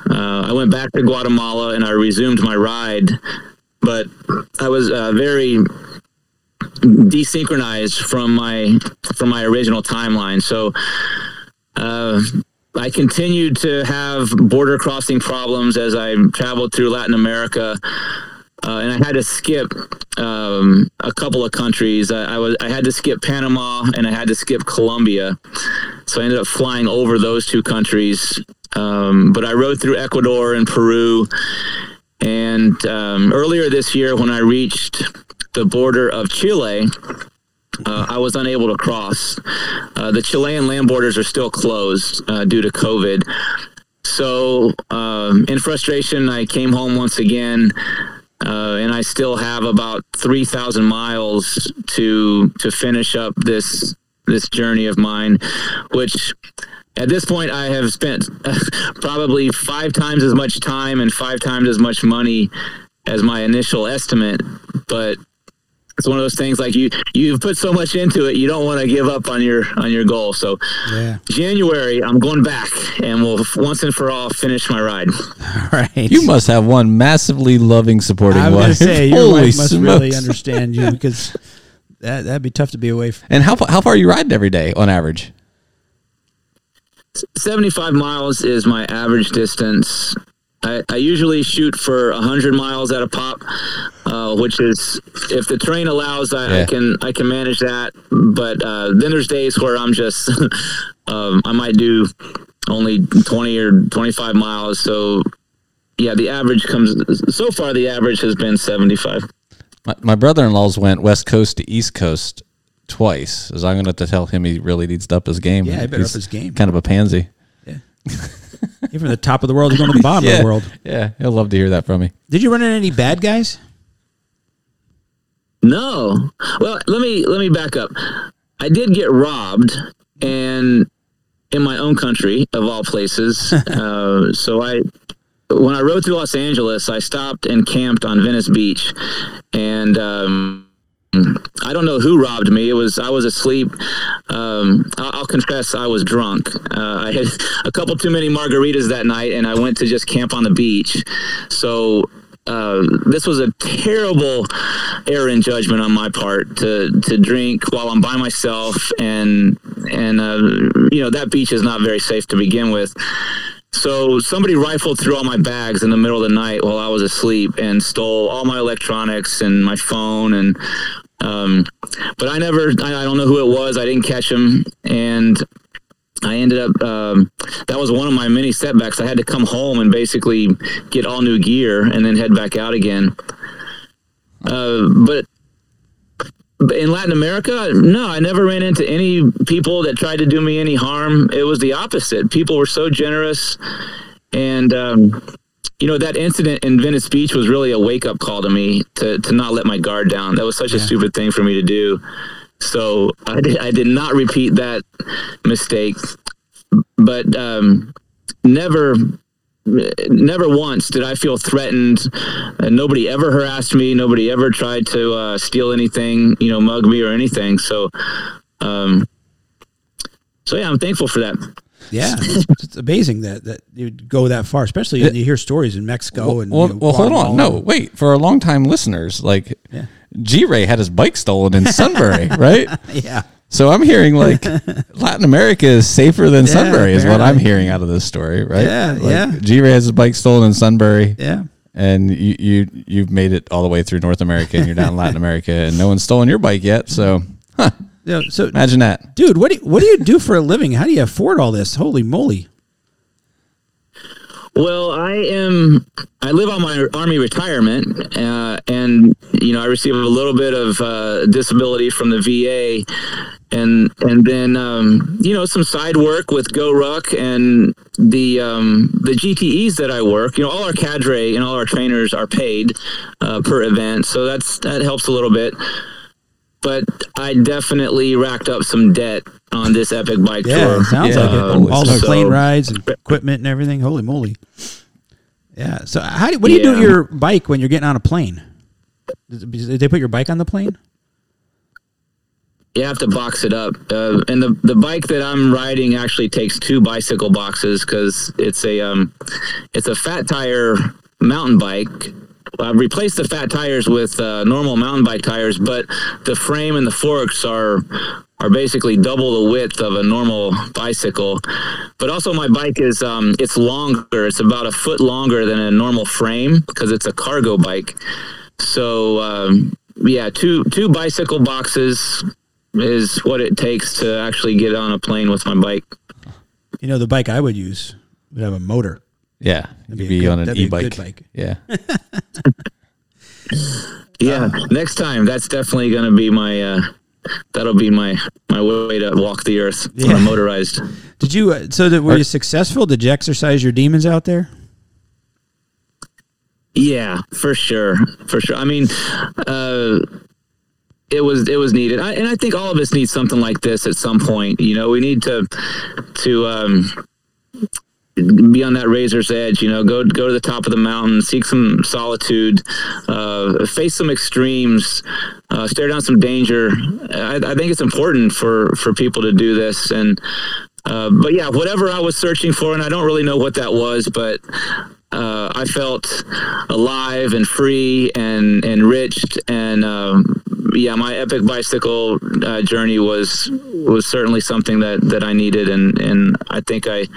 uh, I went back to Guatemala and I resumed my ride. But I was uh, very desynchronized from my from my original timeline. So uh, I continued to have border crossing problems as I traveled through Latin America. Uh, and I had to skip um, a couple of countries. I, I, was I had to skip Panama and I had to skip Colombia, so I ended up flying over those two countries. Um, but I rode through Ecuador and Peru, and um, earlier this year when I reached the border of Chile, uh, I was unable to cross. Uh, the Chilean land borders are still closed uh, due to COVID. So, um, in frustration, I came home once again. Uh, and I still have about three thousand miles to to finish up this this journey of mine, which at this point I have spent (laughs) probably five times as much time and five times as much money as my initial estimate. But it's one of those things like you you've put so much into it you don't want to give up on your on your goal. So yeah. january i'm going back and we'll once and for all finish my ride. All right. You must have one massively loving supporting I'm wife. gonna say your Holy wife must smokes. really understand you because that, that'd be tough to be away from (laughs) and how, how far are you riding every day on average? 75 miles is my average distance I, I usually shoot for 100 miles at a pop, uh, which is if the terrain allows, I, yeah. I can I can manage that. But uh, then there's days where I'm just (laughs) um, I might do only 20 or 25 miles. So yeah, the average comes so far. The average has been 75. My, my brother-in-law's went west coast to east coast twice. So I'm going to have to tell him he really needs to up his game. Yeah, I better He's up his game. Kind of a pansy. Yeah. (laughs) You're from the top of the world, you're going to the bottom yeah, of the (laughs) world. Yeah, he'll love to hear that from me. Did you run into any bad guys? No. Well, let me let me back up. I did get robbed, and in my own country of all places. (laughs) uh, so I, when I rode through Los Angeles, I stopped and camped on Venice Beach, and. Um, I don't know who robbed me. It was I was asleep. Um, I'll, confess I was drunk. Uh, I had (laughs) a couple too many margaritas that night, and I went to just camp on the beach. So uh, this was a terrible error in judgment on my part to to drink while I'm by myself, and and uh, you know that beach is not very safe to begin with. So somebody rifled through all my bags in the middle of the night while I was asleep and stole all my electronics and my phone and um, but I never, I, I, don't know who it was. I didn't catch him. And I ended up, um, that was one of my many setbacks. I had to come home and basically get all new gear and then head back out again. Uh, but in Latin America, no, I never ran into any people that tried to do me any harm. It was the opposite. People were so generous and, um, you know that incident in Venice Beach was really a wake up call to me to to not let my guard down. That was such yeah. a stupid thing for me to do. So I did I did not repeat that mistake. But um, never never once did I feel threatened. Uh, nobody ever harassed me. Nobody ever tried to uh, steal anything, you know, mug me or anything. So, um, so yeah, I'm thankful for that. Yeah, (laughs) it's, it's amazing that that you'd go that far, especially when you hear stories in Mexico and well, you know, well hold on. No, wait. For our longtime listeners, like Yeah. G Ray had his bike stolen in Sunbury, (laughs) right? yeah, So I'm hearing like (laughs) Latin America is safer than Yeah, Sunbury, is what I'm hearing out of this story, right? Yeah, Like, yeah. G Ray has his bike stolen in Sunbury, yeah. and you you you've made it all the way through North America, and you're down in Latin America, and no one's stolen your bike yet. So, huh, Yeah, so, imagine that. dude, what do you, what do you do for a living? How do you afford all this? Holy moly! Well, I am. I live on my army retirement, uh, and you know I receive a little bit of uh, disability from the VA, and and then um, you know some side work with GoRuck and the um, the GTEs that I work. You know, all our cadre and all our trainers are paid uh, per event, so that's that helps a little bit. But I definitely racked up some debt on this epic bike Yeah, tour. it sounds Yeah. like it. Holy all the smokes. plane rides and equipment and everything. Holy moly! Yeah. So how do what do you do Yeah. with your bike when you're getting on a plane? Did did they put your bike on the plane? You have to box it up, uh, and the the bike that I'm riding actually takes two bicycle boxes because it's a um, it's a fat tire mountain bike. I've replaced the fat tires with uh, normal mountain bike tires, but the frame and the forks are are basically double the width of a normal bicycle. But also, my bike is um, it's longer. It's about a foot longer than a normal frame because it's a cargo bike. So um, yeah, two two bicycle boxes is what it takes to actually get on a plane with my bike. You know, the bike I would use would have a motor. Yeah, you be could a be, good- on an that'd be a e-bike. good bike. Yeah, (laughs) Yeah, next time that's definitely going to be my uh, that'll be my my way to walk the earth on Yeah. a motorized. Did you? Uh, so that were you successful? Did you exercise your demons out there? Yeah, for sure, for sure. I mean, uh, it was it was needed, I, and I think all of us need something like this at some point. You know, we need to to um, be on that razor's edge. You know, go go to the top of the mountain, seek some solitude, uh, face some extremes, uh, stare down some danger. I, I think it's important for for people to do this, and uh, but yeah, whatever I was searching for, and I don't really know what that was, but uh, I felt alive and free and enriched, and um, yeah, my epic bicycle uh, journey was was certainly something that that I needed, and and I think I.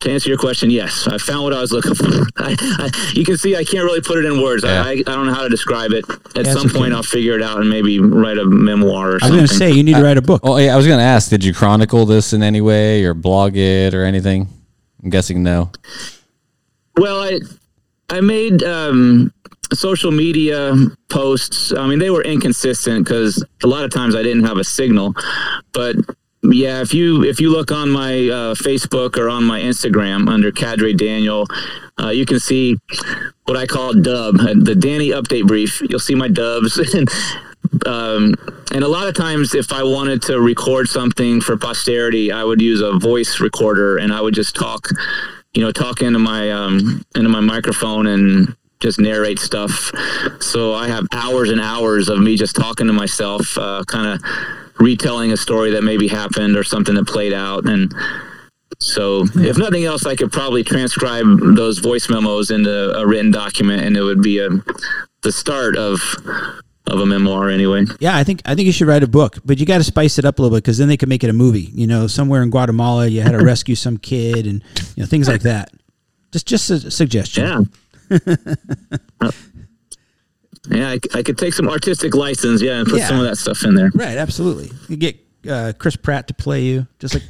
To answer your question, yes, I found what I was looking for. (laughs) I, I, you can see I can't really put it in words. Yeah. I, I, I don't know how to describe it. At That's some point, okay. I'll figure it out and maybe write a memoir or I was going to say you need to write a book. Oh, yeah. I was going to ask, did you chronicle this in any way or blog it or anything? I'm guessing no. Well, I I made um, social media posts. I mean, they were inconsistent because a lot of times I didn't have a signal. But yeah, if you if you look on my uh, Facebook or on my Instagram under Cadre Daniel, uh, you can see what I call dub, the Danny update brief. You'll see my dubs. (laughs) and, um, and a lot of times, if I wanted to record something for posterity, I would use a voice recorder and I would just talk, you know, talk into my um, into my microphone and just narrate stuff. So I have hours and hours of me just talking to myself, uh, kind of retelling a story that maybe happened or something that played out and. So, if nothing else, I could probably transcribe those voice memos into a written document, and it would be a the start of of a memoir, anyway. Yeah, I think I think you should write a book, but you got to spice it up a little bit because then they could make it a movie. You know, somewhere in Guatemala, you had to (laughs) rescue some kid and you know things like that. Just just a suggestion. Yeah. (laughs) Yeah, I, I could take some artistic license, yeah, and put Yeah. some of that stuff in there. Right, absolutely. You get uh, Chris Pratt to play you, just like.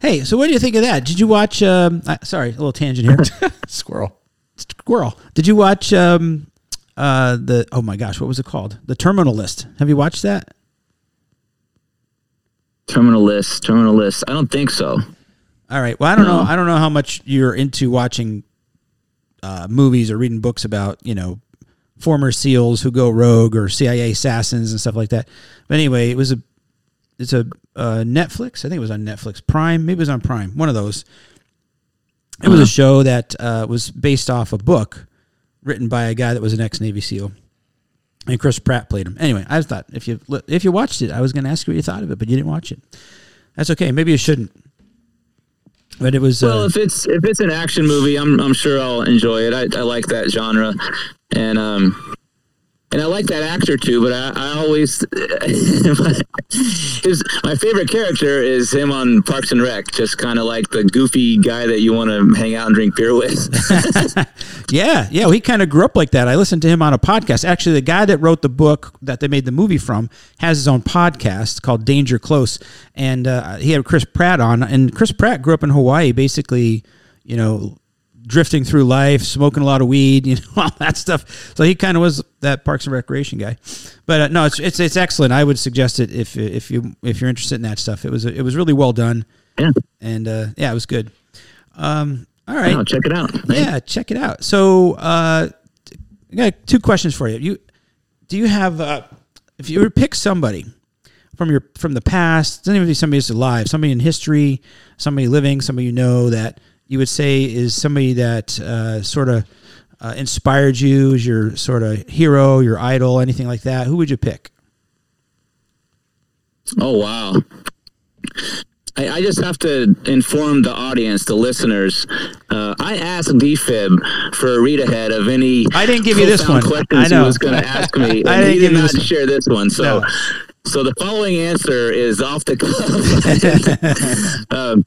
Hey, so what do you think of that? Did you watch? Um, uh, sorry, a little tangent here. (laughs) (laughs) Squirrel. Squirrel. Did you watch um, uh, the? Oh my gosh, what was it called? The Terminal List. Have you watched that? Terminal list, terminal list. I don't think so. All right. Well, I don't know. I don't know how much you're into watching uh, movies or reading books about you know former SEALs who go rogue or CIA assassins and stuff like that. But anyway, it was a it's a uh, Netflix. I think it was on Netflix Prime. Maybe it was on Prime. One of those. It was a show that uh, was based off a book written by a guy that was an ex Navy SEAL, and Chris Pratt played him. Anyway, I thought if you if you watched it, I was going to ask you what you thought of it, but you didn't watch it. That's okay. Maybe you shouldn't. But it was Well, uh, if it's if it's an action movie, I'm I'm sure I'll enjoy it. I, I like that genre, and um, and I like that actor too. But I, I always (laughs) his my favorite character is him on Parks and Rec, just kind of like the goofy guy that you want to hang out and drink beer with. (laughs) Yeah, yeah. Well, he kind of grew up like that. I listened to him on a podcast. Actually, the guy that wrote the book that they made the movie from has his own podcast called Danger Close, and uh, he had Chris Pratt on. And Chris Pratt grew up in Hawaii, basically, you know, drifting through life, smoking a lot of weed, (laughs) you know, all that stuff. So he kind of was that Parks and Recreation guy. But uh, no, it's, it's it's excellent. I would suggest it if if you if you're interested in that stuff. It was it was really well done, yeah, and uh, yeah, it was good. Um, all right. oh, check it out. Yeah, check it out. So, uh, I got two questions for you. You do you have uh, if you were to pick somebody from your from the past, doesn't even be somebody who's alive, somebody in history, somebody living, somebody you know that you would say is somebody that uh, sort of uh, inspired you, is your sort of hero, your idol, anything like that. Who would you pick? Oh wow. I, I just have to inform the audience, the listeners. Uh, I asked DFib for a read ahead of any. I didn't give you this one. Questions I know. he was going (laughs) to ask me. I didn't he give did you not this share this one. So, No. so the following answer is off the (laughs) cuff. (laughs) um,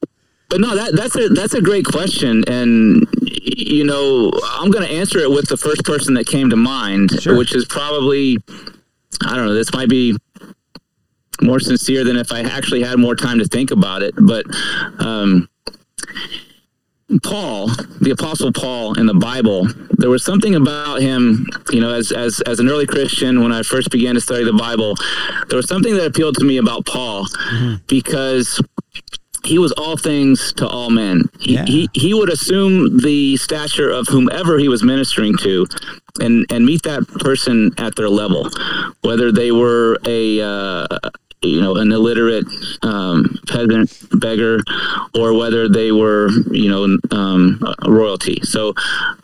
but no, that, that's a that's a great question, and you know I'm going to answer it with the first person that came to mind, Sure. which is probably I don't know. This might be more sincere than if I actually had more time to think about it. But um, Paul, the Apostle Paul in the Bible, there was something about him, you know, as, as, as an early Christian, when I first began to study the Bible, there was something that appealed to me about Paul because he was all things to all men. He, Yeah. he, he would assume the stature of whomever he was ministering to and, and meet that person at their level, whether they were a, uh, you know, an illiterate um, peasant beggar, or whether they were, you know, um, royalty. So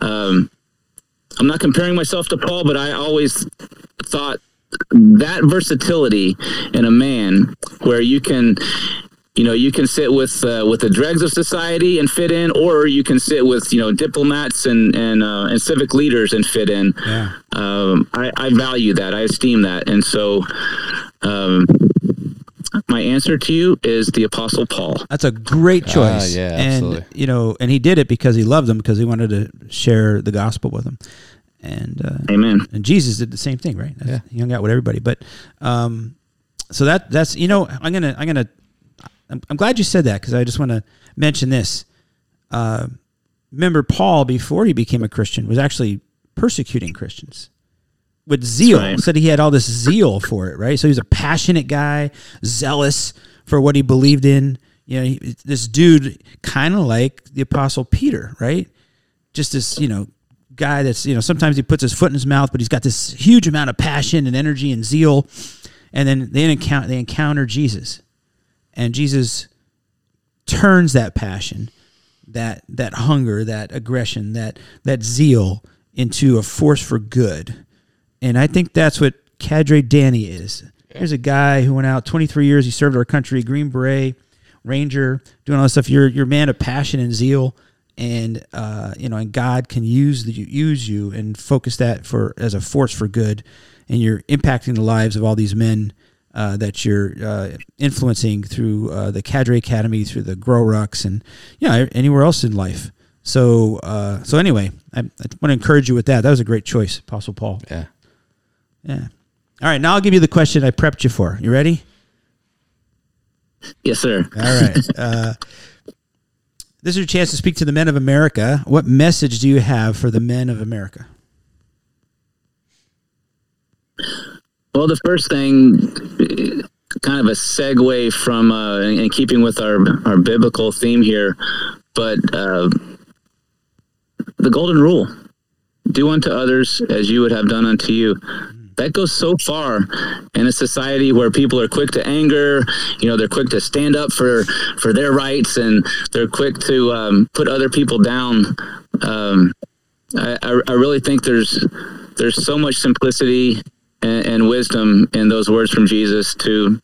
um, I'm not comparing myself to Paul, but I always thought that versatility in a man where you can you know you can sit with uh, with the dregs of society and fit in or you can sit with you know diplomats and and uh, and civic leaders and fit in Yeah. um, I, I value that i esteem that and so um, my answer to you is the apostle paul That's a great choice. Ah, yeah, and absolutely. you know, and he did it because he loved them because he wanted to share the gospel with them. And uh, amen and Jesus did the same thing, right? Yeah. He hung out with everybody. But um, so that that's you know, I'm gonna I'm gonna I'm, I'm glad you said that because I just want to mention this. Uh, remember, Paul before he became a Christian was actually persecuting Christians with zeal. right. Said he had all this zeal for it, right? So he was a passionate guy, zealous for what he believed in. You know, he, this dude kind of like the apostle Peter, right? Just this, you know, guy that's, you know, sometimes he puts his foot in his mouth, but he's got this huge amount of passion and energy and zeal. And then they encounter they encounter Jesus. And Jesus turns that passion, that that hunger, that aggression, that that zeal into a force for good. And I think that's what Cadre Danny is. Here's a guy who went out 23 years. He served our country, Green Beret, Ranger, doing all this stuff. You're you're a man of passion and zeal, and uh, you know, and God can use the, use you and focus that for as a force for good, and you're impacting the lives of all these men uh, that you're uh, influencing through uh, the Cadre Academy, through the Grow Rucks, and yeah, anywhere else in life. So, uh, so anyway, I, I want to encourage you with that. That was a great choice, Apostle Paul. Yeah. Yeah. All right, now I'll give you the question I prepped you for. You ready? yes sir All right. (laughs) Uh, this is your chance to speak to the men of America. What message do you have for the men of America? Well, the first thing, kind of a segue from, uh, in in keeping with our our biblical theme here, but uh, the golden rule: do unto others as you would have done unto you. that goes so far in a society where people are quick to anger. You know, they're quick to stand up for for their rights, and they're quick to um, put other people down. Um, I, I, I really think there's there's so much simplicity and, and wisdom in those words from Jesus to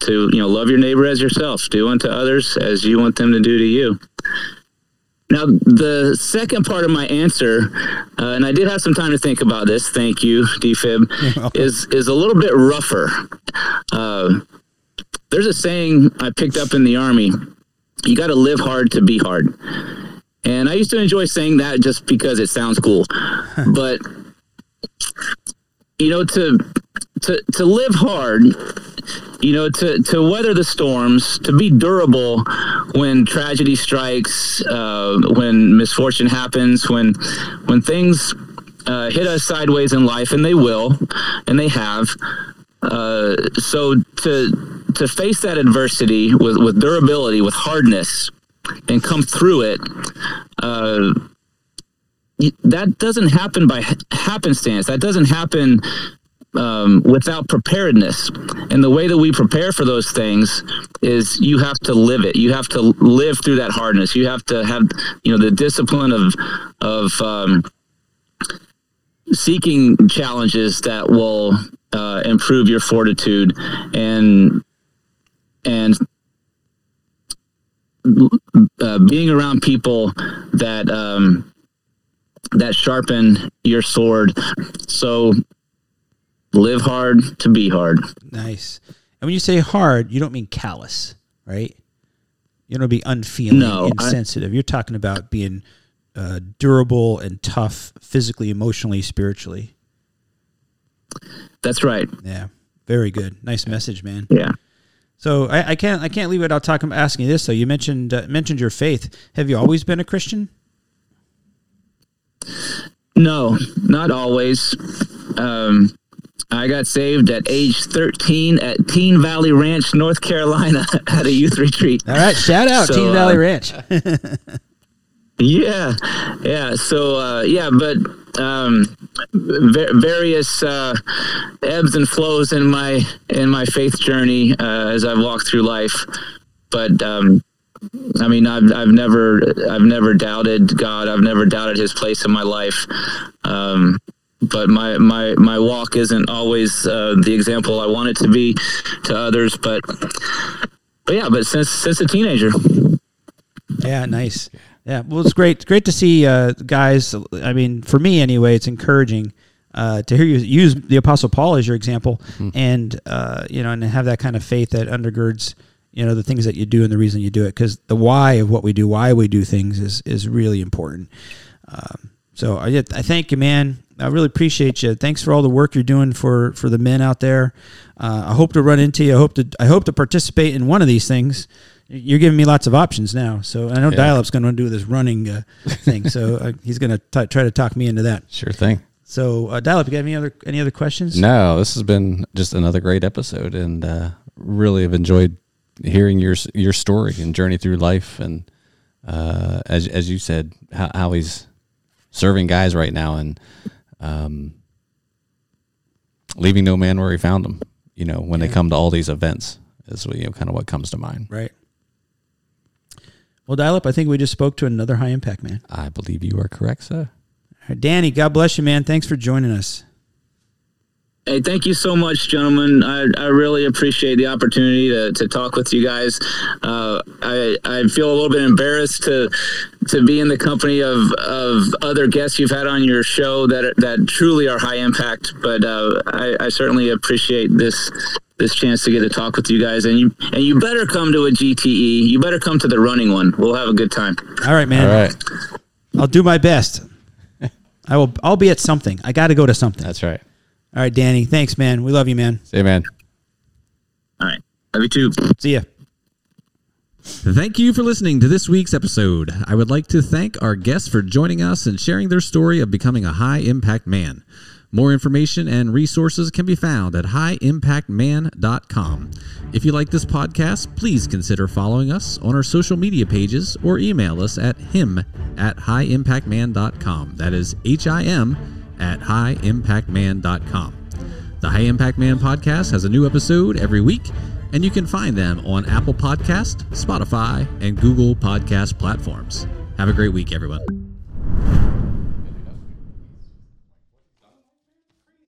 to you know love your neighbor as yourself, do unto others as you want them to do to you. Now, the second part of my answer, uh, and I did have some time to think about this. Thank you, DFib, (laughs) is is a little bit rougher. Uh, there's a saying I picked up in the army: "You got to live hard to be hard." And I used to enjoy saying that just because it sounds cool, (laughs) but you know, to to to live hard you know, to, to weather the storms, to be durable when tragedy strikes, uh, when misfortune happens, when when things uh, hit us sideways in life, and they will, and they have. Uh, so to to face that adversity with, with durability, with hardness, and come through it, uh, that doesn't happen by happenstance. That doesn't happen um, without preparedness. And the way that we prepare for those things is you have to live it. You have to live through that hardness. You have to have, you know, the discipline of of um, seeking challenges that will uh, improve your fortitude and and uh, being around people that um, that sharpen your sword. So live hard to be hard. Nice. And when you say hard, you don't mean callous, right? You don't be unfeeling, No, I- insensitive. You're talking about being uh, durable and tough, physically, emotionally, spiritually. That's right. Yeah, very good. Nice message, man. Yeah. So I, I can't I can't leave without talking asking you this. So you mentioned uh, mentioned your faith. Have you always been a Christian? No, not always. Um, I got saved at age 13 at Teen Valley Ranch, North Carolina, (laughs) at a youth retreat. All right, shout out So, Teen Valley uh, Ranch. (laughs) Yeah, yeah. So uh, yeah, but um, va- various uh, ebbs and flows in my in my faith journey uh, as I've walked through life. But um, I mean, I've I've never I've never doubted God. I've never doubted His place in my life. Um, but my my my walk isn't always uh, the example I want it to be to others. But but yeah, but since since a teenager. Yeah, nice. Yeah, well, it's great. It's great to see uh, guys. I mean, for me anyway, it's encouraging uh, to hear you use the Apostle Paul as your example, and uh, you know, and have that kind of faith that undergirds you know the things that you do and the reason you do it. Because the why of what we do, why we do things, is is really important. Um, so I, I thank you, man. I really appreciate you. Thanks for all the work you're doing for for the men out there. Uh, I hope to run into you. I hope to I hope to participate in one of these things. You're giving me lots of options now. So I know Yeah. Dial-Up's going to do this running uh, thing. So uh, (laughs) he's going to try to talk me into that. Sure thing. So uh, Dial-Up, you got any other any other questions? No, this has been just another great episode, and uh, really have enjoyed hearing your your story and journey through life, and uh, as as you said, how, how he's serving guys right now, and um, leaving no man where he found him. You know, when they come to all these events, is you know kind of what comes to mind. Right. Well, Dial-Up, I think we just spoke to another high impact man. I believe you are correct, sir. Right, Danny, God bless you, man. Thanks for joining us. Hey, thank you so much, gentlemen. I, I really appreciate the opportunity to, to talk with you guys. Uh, I, I feel a little bit embarrassed to to be in the company of, of other guests you've had on your show that that truly are high impact. But uh, I, I certainly appreciate this this chance to get to talk with you guys. And you and you better come to a GTE. You better come to the running one. We'll have a good time. All right, man. All right, I'll do my best. (laughs) I will. I'll be at something. I got to go to something. that's right. All right, Danny. Thanks, man. We love you, man. Say, man. All right, love you too. See ya. Thank you for listening to this week's episode. I would like to thank our guests for joining us and sharing their story of becoming a high impact man. More information and resources can be found at highimpactman.com. If you like this podcast, please consider following us on our social media pages or email us at him at highimpactman.com. That is H I M at highimpactman.com. The High Impact Man podcast has a new episode every week, and you can find them on Apple Podcast, Spotify, and Google Podcast platforms. Have a great week, everyone.